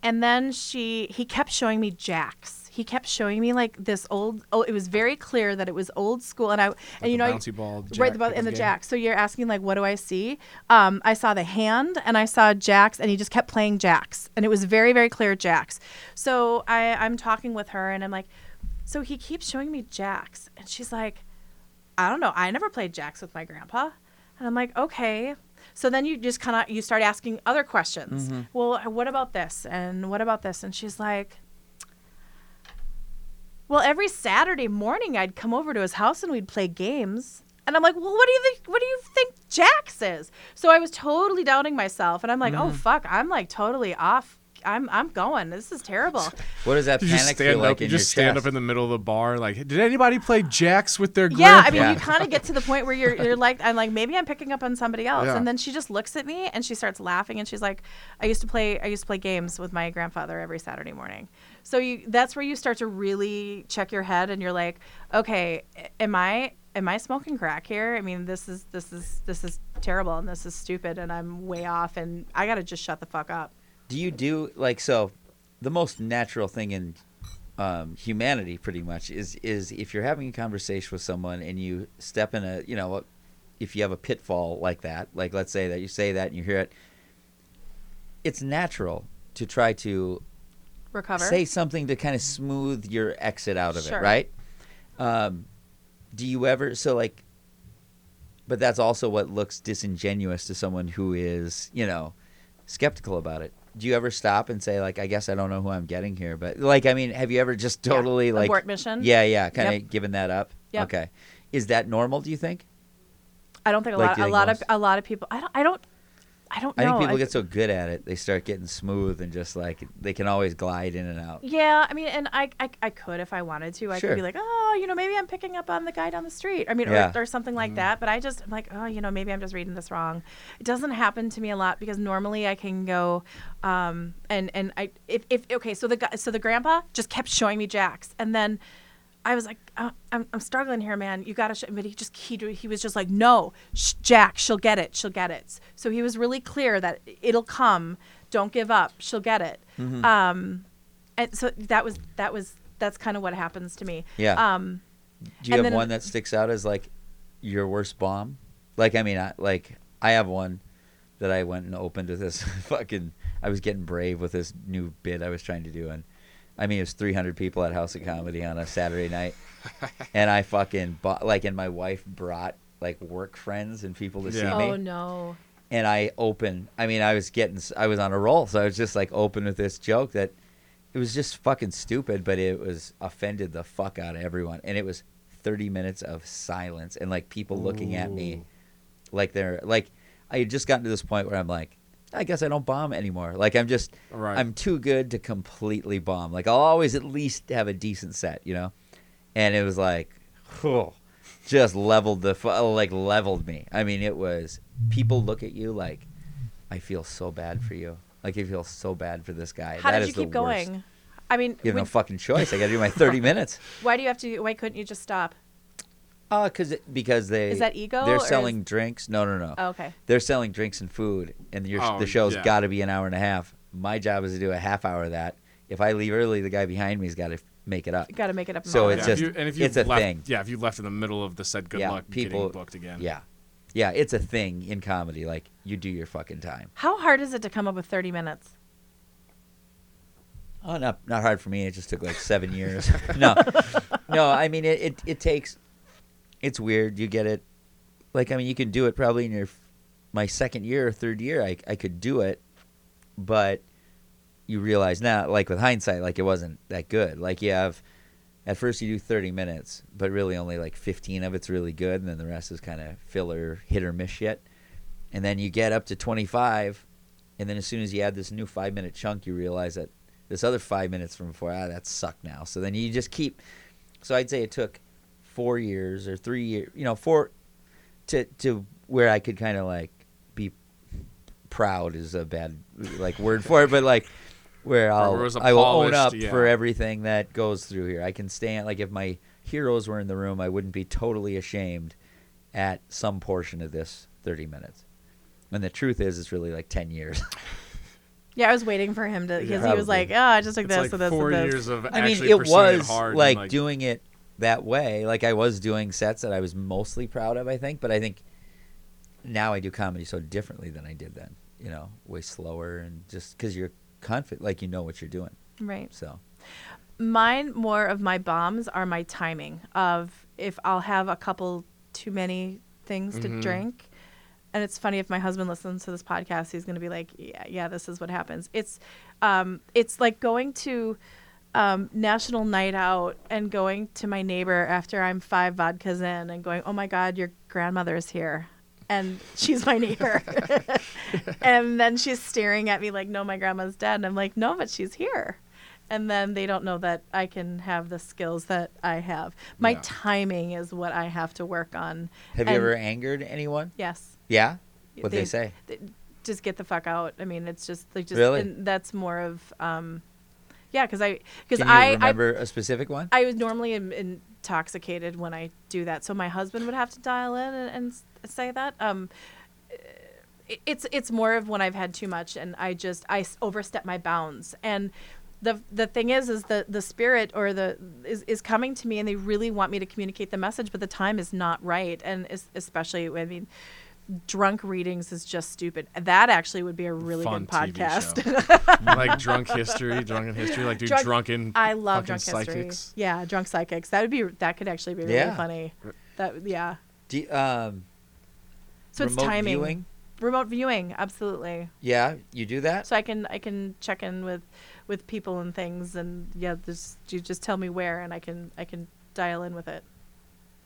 And then she he kept showing me jacks he kept showing me like this old oh it was very clear that it was old school and i and you the know bouncy ball right jack the ball and the game. jack. So you're asking like what do i see? Um, i saw the hand and i saw jacks and he just kept playing jacks and it was very very clear jacks so i i'm talking with her and i'm like so he keeps showing me jacks and she's like i don't know i never played jacks with my grandpa. And i'm like okay. So then you just kind of you start asking other questions. Well what about this? And what about this? And she's like well, every Saturday morning I'd come over to his house and we'd play games. And I'm like, well, what do you think? What do you think jacks is? So I was totally doubting myself, and I'm like, oh mm. fuck, I'm like totally off. I'm I'm going. This is terrible. What does that You panic just feel stand like up. in You just your stand chest? up in the middle of the bar. Like, did anybody play jacks with their yeah, I mean, Yeah. you kind of get to the point where you're you're like, I'm like, maybe I'm picking up on somebody else, Yeah. and then she just looks at me and she starts laughing, and she's like, I used to play I used to play games with my grandfather every Saturday morning. So you that's where you start to really check your head, and you're like, okay, am I am I smoking crack here? I mean, this is this is this is terrible, and this is stupid, and I'm way off, and I gotta just shut the fuck up. Do you do like so? The most natural thing in um, humanity, pretty much, is is if you're having a conversation with someone and you step in a, you know, if you have a pitfall like that, like let's say that you say that and you hear it, it's natural to try to Recover. say something to kind of smooth your exit out of Sure. it, right? Um, do you ever so like? But that's also what looks disingenuous to someone who is, you know, skeptical about it. Do you ever stop and say like, I guess I don't know who I'm getting here, but like, I mean, have you ever just Yeah. totally like Abort mission? Yeah, yeah, kind of Yep. given that up. Yep. Okay, is that normal? Do you think? I don't think a Like, lot a lot most- of a lot of people I don't I don't I don't I think people I- get so good at it, they start getting smooth and just like they can always glide in and out. Yeah, I mean, and I, I, I could if I wanted to. I Sure. could be like, oh, you know, maybe I'm picking up on the guy down the street. I mean, Yeah. or, or something like that. But I just I'm like, oh, you know, maybe I'm just reading this wrong. It doesn't happen to me a lot because normally I can go, um, and and I if, if okay, so the guy, so the grandpa just kept showing me jacks, and then. I was like, uh, I'm, I'm struggling here, man. You gotta, sh-. but he just he he was just like, no, sh- Jack, she'll get it, she'll get it. So he was really clear that it'll come. Don't give up, she'll get it. Mm-hmm. Um, and so that was that was that's kind of what happens to me. Yeah. Um, Do you have one that sticks out as like your worst bomb? Like I mean, I, like I have one that I went and opened with this fucking. I was getting brave with this new bit I was trying to do, and I mean it was 300 people at House of Comedy on a Saturday night, and I fucking bought like, and my wife brought like work friends and people to see me. oh no. and I opened. I mean, I was getting, I was on a roll, so I was just like open with this joke that it was just fucking stupid, but it was offended the fuck out of everyone, and it was thirty minutes of silence and like people looking at me, like they're like, I had just gotten to this point where I'm like, I guess I don't bomb anymore. Like I'm just, Right. I'm too good to completely bomb. Like I'll always at least have a decent set, you know, and it was like, oh, just leveled the like leveled me. I mean, it was people look at you like, I feel so bad for you. Like I feel so bad for this guy. How That did is you keep the worst. going? I mean, You have no fucking choice. I got to do my 30 minutes. why do you have to? Why couldn't you just stop? Uh, cause it, because they Is that ego, They're is- selling drinks. No, no, no. Oh, okay. They're selling drinks and food, and your, Oh, the show's yeah. got to be an hour and a half. My job is to do a half hour of that. If I leave early, the guy behind me's got to make it up. Got to make it up. So it's yeah, just- if you, and if you it's a left, thing. Yeah, if you left in the middle of the said good Yeah, luck people- getting booked again. Yeah, yeah, it's a thing in comedy. Like you do your fucking time. How hard is it to come up with 30 minutes? Oh, not not hard for me. It just took like seven years. no, no. I mean, it, it it takes. It's weird. You get it. Like I mean, you can do it probably in your my second year or third year. I I could do it, but you realize now, like with hindsight, like it wasn't that good. Like you have. At first, you do 30 minutes, but really only like 15 of it's really good, and then the rest is kind of filler, hit or miss shit. And then you get up to 25, and then as soon as you add this new five minute chunk, you realize that this other five minutes from before, ah, that sucked now. So then you just keep. So I'd say it took four years or three years, you know, four to to where I could kind of like be proud is a bad like word for it, but like where I'll it was will own polished- up for everything that goes through here. I can stand like if my heroes were in the room, I wouldn't be totally ashamed at some portion of this 30 minutes. And the truth is, it's really like 10 years. Yeah, I was waiting for him to because he was like, "Oh, I just took It's this like to this four to this." years of I mean, it was it hard. and, like, doing it that way. Like I was doing sets that I was mostly proud of, I think. But I think now I do comedy so differently than I did then. You know, way slower and just because you're confident, like you know what you're doing. Right. So Mine more of my bombs are my timing of if I'll have a couple too many things to drink. And it's funny if my husband listens to this podcast, he's going to be like, "Yeah, yeah, this is what happens." It's um it's like going to um, national night out and going to my neighbor after I'm five vodkas in and going, "Oh my god, your grandmother's here." And she's my neighbor. and then she's staring at me like, "No, my grandma's dead." And I'm like, "No, but she's here." and then they don't know that I can have the skills that I have. My Yeah. timing is what I have to work on. have you And- ever angered anyone? Yes. Yeah. What they, They- say? Th- Just get the fuck out. I mean, it's just like just Really? and that's more of um yeah, cuz I cuz I, I remember a specific one? I was normally in, intoxicated when I do that, so my husband would have to dial in and, and say that. Um, it- it's it's more of when I've had too much and I just I overstep my bounds. And the the thing is, is the the spirit or the is, is coming to me and they really want me to communicate the message, but the time is not right. And es- especially, I mean. Drunk readings is just stupid. That actually would be a really Fun good podcast. like drunk history, drunken history, like do Drunk- drunken. I love fucking drunk history. psychics. Yeah, drunk psychics. That would be that could actually be really Yeah. funny. That yeah. Do you- um, So it's remote timing. viewing? Remote viewing, absolutely. Yeah, you do that. So I can I can check in with with people and things, and yeah, just you just tell me where, and I can I can dial in with it.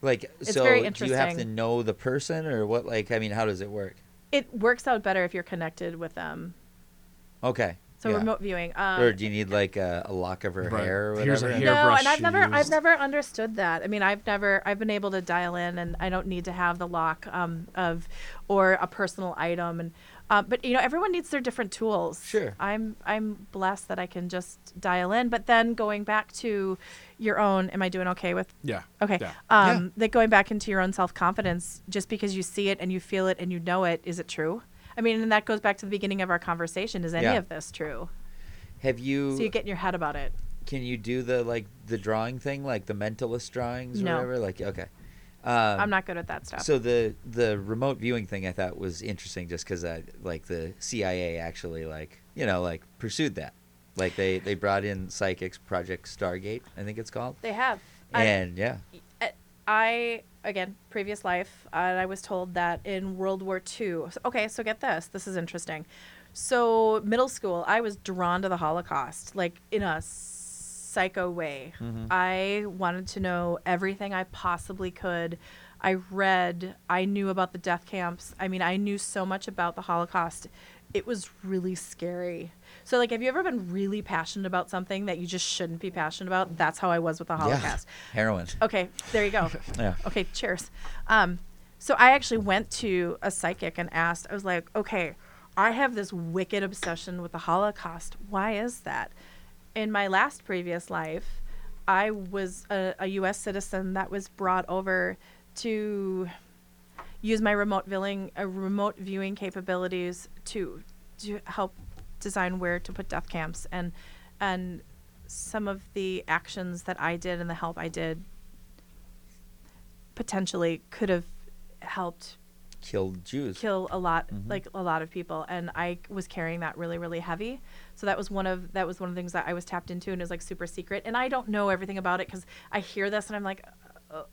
Like, It's so very do you have to know the person or what? Like, I mean, how does it work? it works out better if you're connected with them. Okay. So yeah. remote viewing. Um, or do you need like a, a lock of her Right. hair or Here's a whatever? no, and I've she never, I've never understood that. I mean, I've never, I've been able to dial in, and I don't need to have the lock um, of, or a personal item, and, uh, but you know, everyone needs their different tools. Sure. I'm, I'm blessed that I can just dial in. But then going back to your own, am I doing okay with? Yeah. Okay. Yeah. Um, that going back into your own self confidence, just because you see it and you feel it and you know it, is it true? I mean, and that goes back to the beginning of our conversation. Is any Yeah. of this true? Have you? So you get in your head about it. can you do the like the drawing thing, like the mentalist drawings or No. whatever? Like okay. Um, I'm not good at that stuff. So the the remote viewing thing I thought was interesting, just because I like the CIA actually like you know like pursued that, like they they brought in psychics, Project Stargate, I think it's called, they have. I- and yeah, I again previous life, uh, I was told that in World War II. Okay, so get this. This is interesting. So middle school, I was drawn to the Holocaust, like in a psycho way. I wanted to know everything I possibly could. I read. I knew about the death camps. I mean, I knew so much about the Holocaust. It was really scary. So, like, have you ever been really passionate about something that you just shouldn't be passionate about? That's how I was with the Holocaust. yeah, heroin. Okay, there you go. Yeah. Okay, cheers. Um, so I actually went to a psychic and asked, I was like, okay, I have this wicked obsession with the Holocaust. Why is that? In my last previous life, I was a, a U.S. citizen that was brought over to use my remote viewing, uh, remote viewing capabilities to to help design where to put death camps and and some of the actions that I did and the help I did potentially could have helped Killed Jews. kill a lot mm-hmm. like a lot of people and i was carrying that really really heavy. So that was one of that was one of the things that i was tapped into and it was like super secret and i don't know everything about it because i hear this and i'm like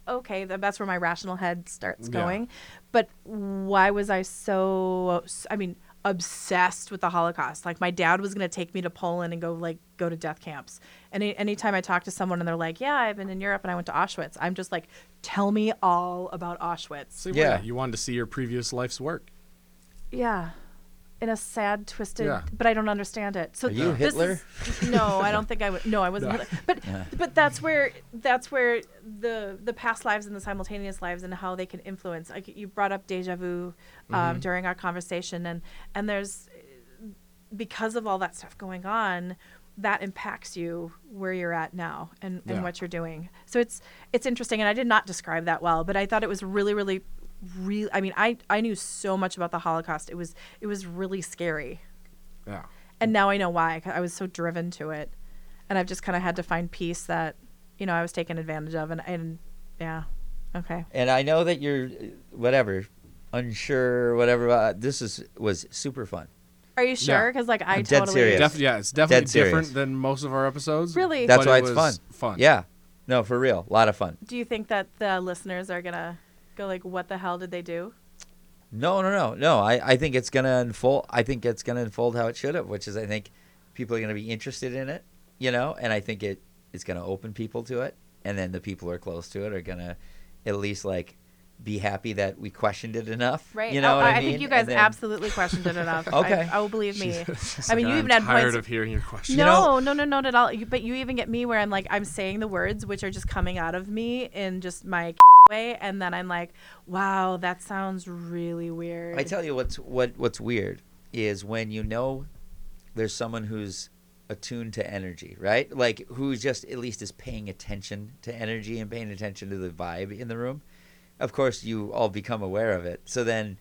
okay that's where my rational head starts Yeah. going. But why was i so i mean obsessed with the holocaust? Like my dad was going to take me to poland and go like go to death camps any, anytime i talk to someone and they're like yeah i've been in europe and i went to auschwitz i'm just like tell me all about auschwitz So Yeah. yeah, you wanted to see your previous life's work. Yeah. In a sad, twisted, Yeah. but I don't understand it. So Are you this Hitler? is- no, I don't think I would. No, I wasn't. No. Hitler. But but that's where that's where the the past lives and the simultaneous lives and how they can influence. Like you brought up deja vu um, during our conversation, and and there's because of all that stuff going on that impacts you where you're at now and, and Yeah. what you're doing so it's it's interesting and i did not describe that well but i thought it was really really really i mean i i knew so much about the holocaust it was it was really scary Yeah. and now i know why 'cause i was so driven to it and i've just kind of had to find peace that you know i was taken advantage of and and yeah okay And I know that you're whatever unsure, whatever. Uh, this is was super fun. Are you sure because like i I'm dead totally serious. Def- yeah, it's definitely Dead serious. different than most of our episodes. Really? That's but why it it's was fun. Fun. Yeah, no, for real, a lot of fun. do you think that the listeners are gonna go like what the hell did they do No, no, no, no. I, I think it's gonna unfold. I think it's gonna unfold how it should have, which is I think people are gonna be interested in it, you know, and I think it it's gonna open people to it, and then the people who are close to it are gonna at least like be happy that we questioned it enough. Right. You know oh, what I, I mean? think you guys then- absolutely questioned it enough. Okay. I, oh, believe me. It's I mean, like, you I'm even had tired points. of hearing your question. no, no, no, no, not at all. You, but you even get me where I'm like, I'm saying the words which are just coming out of me in just my way, and then I'm like, wow, that sounds really weird. I tell you what's what what's weird is when you know there's someone who's attuned to energy, right? Like who just at least is paying attention to energy and paying attention to the vibe in the room. Of course, you all become aware of it. So then,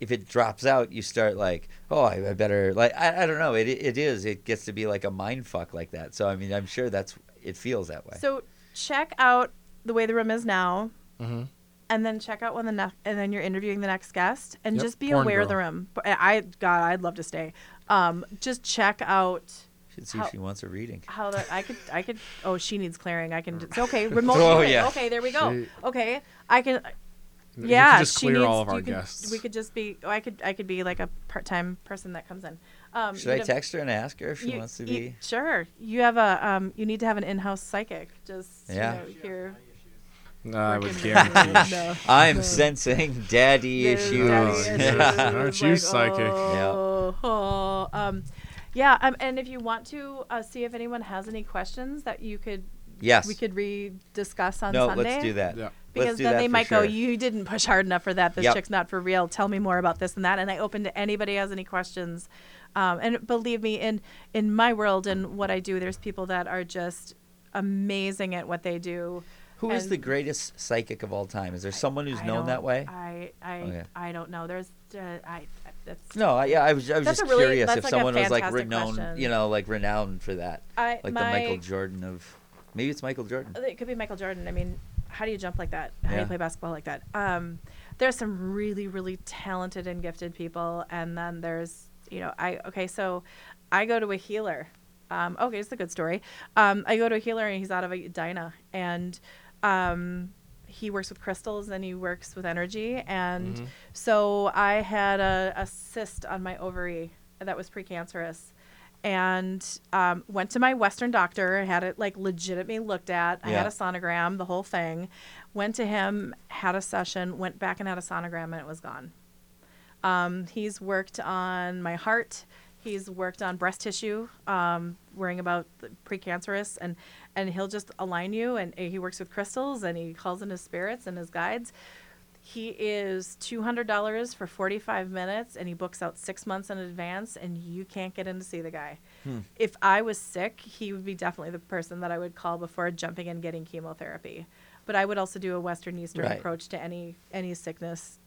if it drops out, you start like, oh, I, I better like I, I don't know. It it is. It gets to be like a mind fuck like that. So I mean, I'm sure that's it feels that way. So check out the way the room is now, Mhm. and then check out when the next and then you're interviewing the next guest, and Yep, just be porn aware of the room. I, God, I'd love to stay. Um, just check out. Should see how- if she wants a reading. how that I could I could oh she needs clearing I can just, okay remote Oh, viewing. yeah. okay there we go She- okay I can You could yeah just she clear needs, all of our you could- guests. we could just be oh, I could I could be like a part time person that comes in um Should I you know, text her and ask her if she you- wants to you- be? sure you have a um you need to have an in house psychic just Yeah. you know, here I would guarantee. with- no. I'm sensing daddy There's issues. daddy Oh, issues. Aren't you Like, psychic? Oh, oh, um, yeah, um, and if you want to uh, see if anyone has any questions that you could, yes. we could re-discuss on no, Sunday. let's do that. Yeah. Because let's do then that they might sure. go, you didn't push hard enough for that. This Yep. chick's not for real. Tell me more about this and that. And I open to anybody has any questions. Um, and believe me, in in my world and what I do, there's people that are just amazing at what they do. Who is and- the greatest psychic of all time? Is there someone who's I known that way? I I Okay. I don't know. There's uh, I that's No, I, yeah, I was, I was That's just a really- curious that's if like a someone was like fantastic renowned, question. you know, like renowned for that, I like my, the Michael Jordan of, maybe it's Michael Jordan. It could be Michael Jordan. I mean, how do you jump like that? How do Yeah. you play basketball like that? Um, there's some really, really talented and gifted people, and then there's, you know, I okay, so I go to a healer. Um, okay, it's a good story. Um, I go to a healer, and he's out of Edina, and um, he works with crystals and he works with energy, and so I had a, a cyst on my ovary that was precancerous and um, went to my Western doctor, and had it like legitimately looked at. I had a sonogram, the whole thing. Went to him, had a session, went back and had a sonogram, and it was gone. Um, he's worked on my heart. He's worked on breast tissue, um, worrying about the precancerous, and and he'll just align you. And he works with crystals, and he calls in his spirits and his guides. He is two hundred dollars for forty five minutes, and he books out six months in advance, and you can't get in to see the guy. Hmm. If I was sick, he would be definitely the person that I would call before jumping in getting chemotherapy. But I would also do a Western Eastern Right. approach to any any sickness.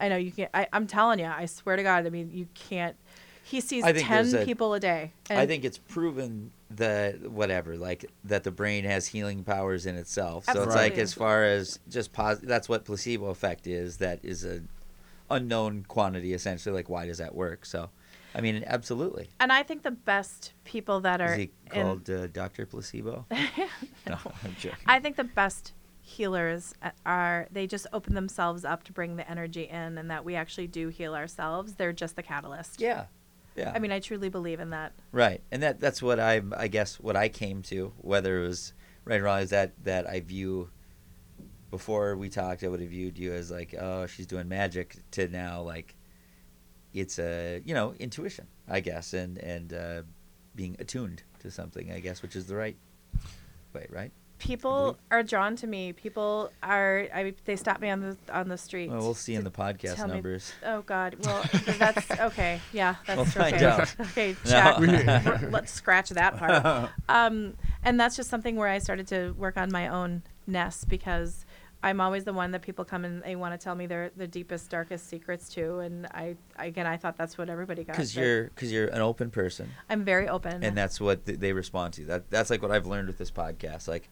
I know you can't. I, I'm telling you, I swear to God. I mean, you can't. He sees I think ten a- people a day. And I think it's proven that whatever, like that the brain has healing powers in itself. So it's like as far as just pos- that's what placebo effect is. That is a unknown quantity essentially. Like why does that work? So, I mean, absolutely. and I think the best people that are Is he in- called uh, Doctor Placebo? no, I'm joking. I think the best healers are they just open themselves up to bring the energy in, and that we actually do heal ourselves. They're just the catalyst. Yeah, yeah. I mean, I truly believe in that. Right, and that that's what I I guess what I came to, whether it was right or wrong, is that that I view. Before we talked, I would have viewed you as like, oh, she's doing magic. To now, like, it's a you know intuition, I guess, and and uh, being attuned to something, I guess, which is the right way, right? People are drawn to me. People are. I they stop me on the on the street. Well, we'll see in the podcast tell me- numbers. Oh God. Well, that's okay. Yeah, that's We'll find okay. out. Okay, No. Let's scratch that part. Um, and that's just something where I started to work on my own nest because I'm always the one that people come and they want to tell me their the deepest, darkest secrets to, and I again I thought that's what everybody got. Because you're because you're an open person, I'm very open. and that's what th- they respond to. That that's like what I've learned with this podcast. Like,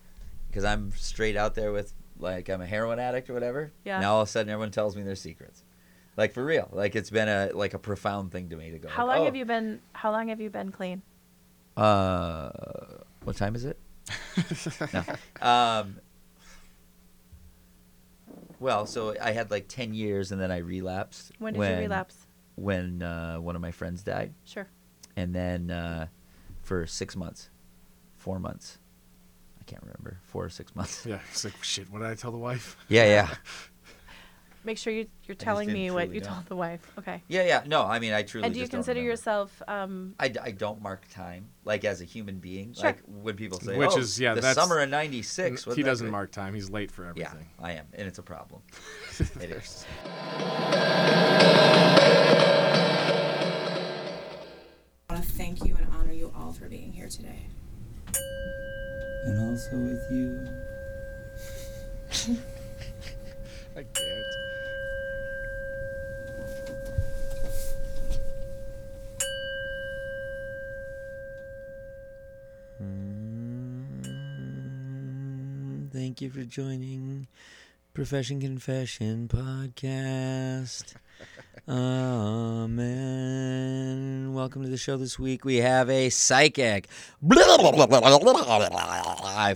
because I'm straight out there with like I'm a heroin addict or whatever. Yeah. Now all of a sudden everyone tells me their secrets, like for real. Like it's been a like a profound thing to me to go. how like, long oh, have you been? How long have you been clean? Uh, what time is it? no. Um. Well, so I had like ten years, and then I relapsed. When did you relapse? When uh, one of my friends died. Sure. and then uh, for six months, four months, I can't remember, four or six months. Yeah, it's like shit. What did I tell the wife? Yeah, yeah, Make sure you you're telling me what truly you know. told the wife. Okay. yeah, yeah. No, I mean, I truly. and do you just don't consider remember. yourself? Um, I, d- I don't mark time like as a human being. Sure. Like when people say, Which "Oh, is- yeah, the that's- summer of '96." he doesn't mark time. He's late for Yeah, everything. I am, and it's a problem. it is. I want to thank you and honor you all for being here today. And also with you. I can't. Mm, Thank you for joining Profession Confession podcast. Amen. Welcome to the show this week. We have a psychic. I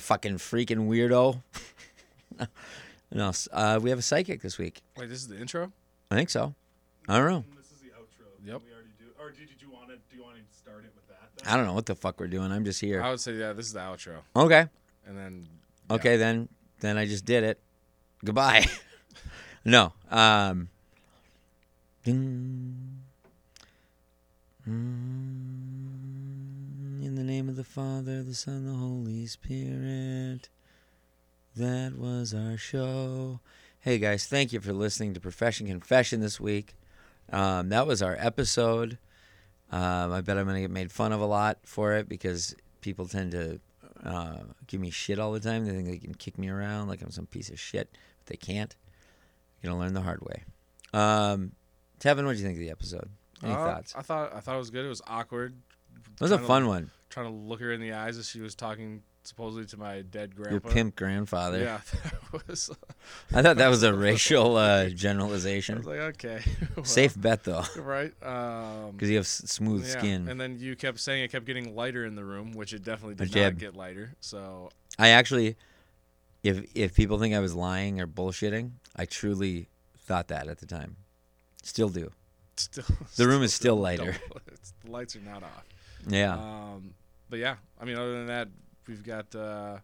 fucking freaking weirdo. no, s- uh, we have a psychic this week. Wait, this is the intro. I think so. I don't know. This is the outro. Yep. We already do. Or did, did you want to? Do you want to start it with that? Then? I don't know what the fuck we're doing. I'm just here. I would say yeah, this is the outro, Okay. and then yeah. Okay, then then I just did it. Goodbye. no. Um, ding. Mm, In the name of the Father, the Son, the Holy Spirit. That was our show. Hey guys, thank you for listening to Profession Confession this week. Um, that was our episode. Um, I bet I'm going to get made fun of a lot for it because people tend to uh, give me shit all the time. They think they can kick me around like I'm some piece of shit, but they can't. You're gonna learn the hard way. Um, Tevin, what do you think of the episode? Any Uh, thoughts? I thought I thought it was good. It was awkward. It was a trying to- fun one. Trying to look her in the eyes as she was talking supposedly to my dead grandpa. Your pimp grandfather. Yeah, that was. I thought that was a racial uh, I generalization. was like, okay, well, Safe bet though, right? Um, because you have smooth yeah. skin. And then you kept saying it kept getting lighter in the room, which it definitely did not get lighter. So I actually, if if people think I was lying or bullshitting, I truly thought that at the time. Still do. still, The room is still double- lighter. it's, the lights are not off. Yeah. Um, but yeah, I mean, other than that, we've got. Uh,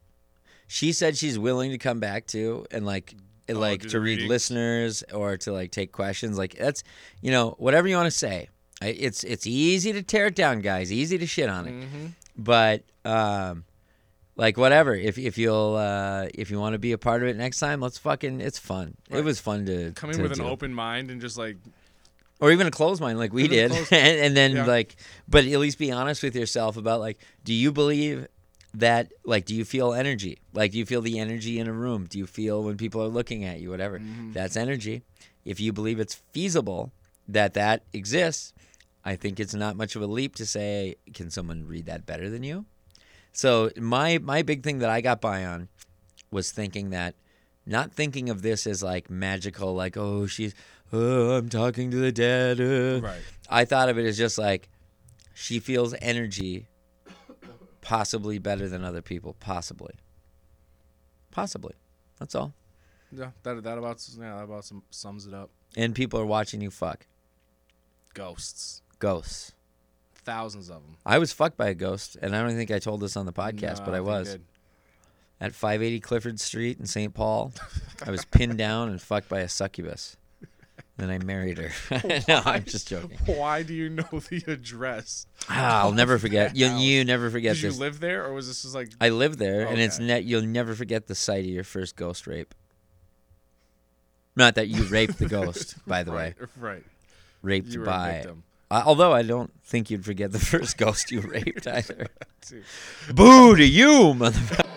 she said she's willing to come back too and like Oh, like to read listeners or to like take questions like that's you know whatever you want to say I, it's it's easy to tear it down guys easy to shit on it mhm. but um like whatever. If if you'll uh if you want to be a part of it next time let's fucking it's fun. It was fun to Come in to with an open mind and just like or even a closed mind like we did. and, and then Yeah. like but at least be honest with yourself about like do you believe that like do you feel energy? Like do you feel the energy in a room? Do you feel when people are looking at you whatever? Mm-hmm. that's energy. If you believe it's feasible that that exists i think it's not much of a leap to say can someone read that better than you so my my big thing that i got by on was thinking that not thinking of this as like magical like oh she's oh i'm talking to the dead uh. right. i thought of it as just like she feels energy possibly better than other people possibly possibly that's all Yeah, that that about yeah that about sums it up. and people are watching you fuck Ghosts, ghosts thousands of them. i was fucked by a ghost and i don't think i told this on the podcast No, but i you was at 580 clifford street in st paul i was pinned down and fucked by a succubus then i married her no i'm just joking Why do you know the address? Ah, i'll never forget you, you never forget Did you this live there, or was this just like I lived there, and it's net. You'll never forget the sight of your first ghost rape. Not that you raped the ghost, by the way, right, right? raped You by. victim. Uh, although I don't think you'd forget the first ghost you raped either. Boo to you, motherfucker.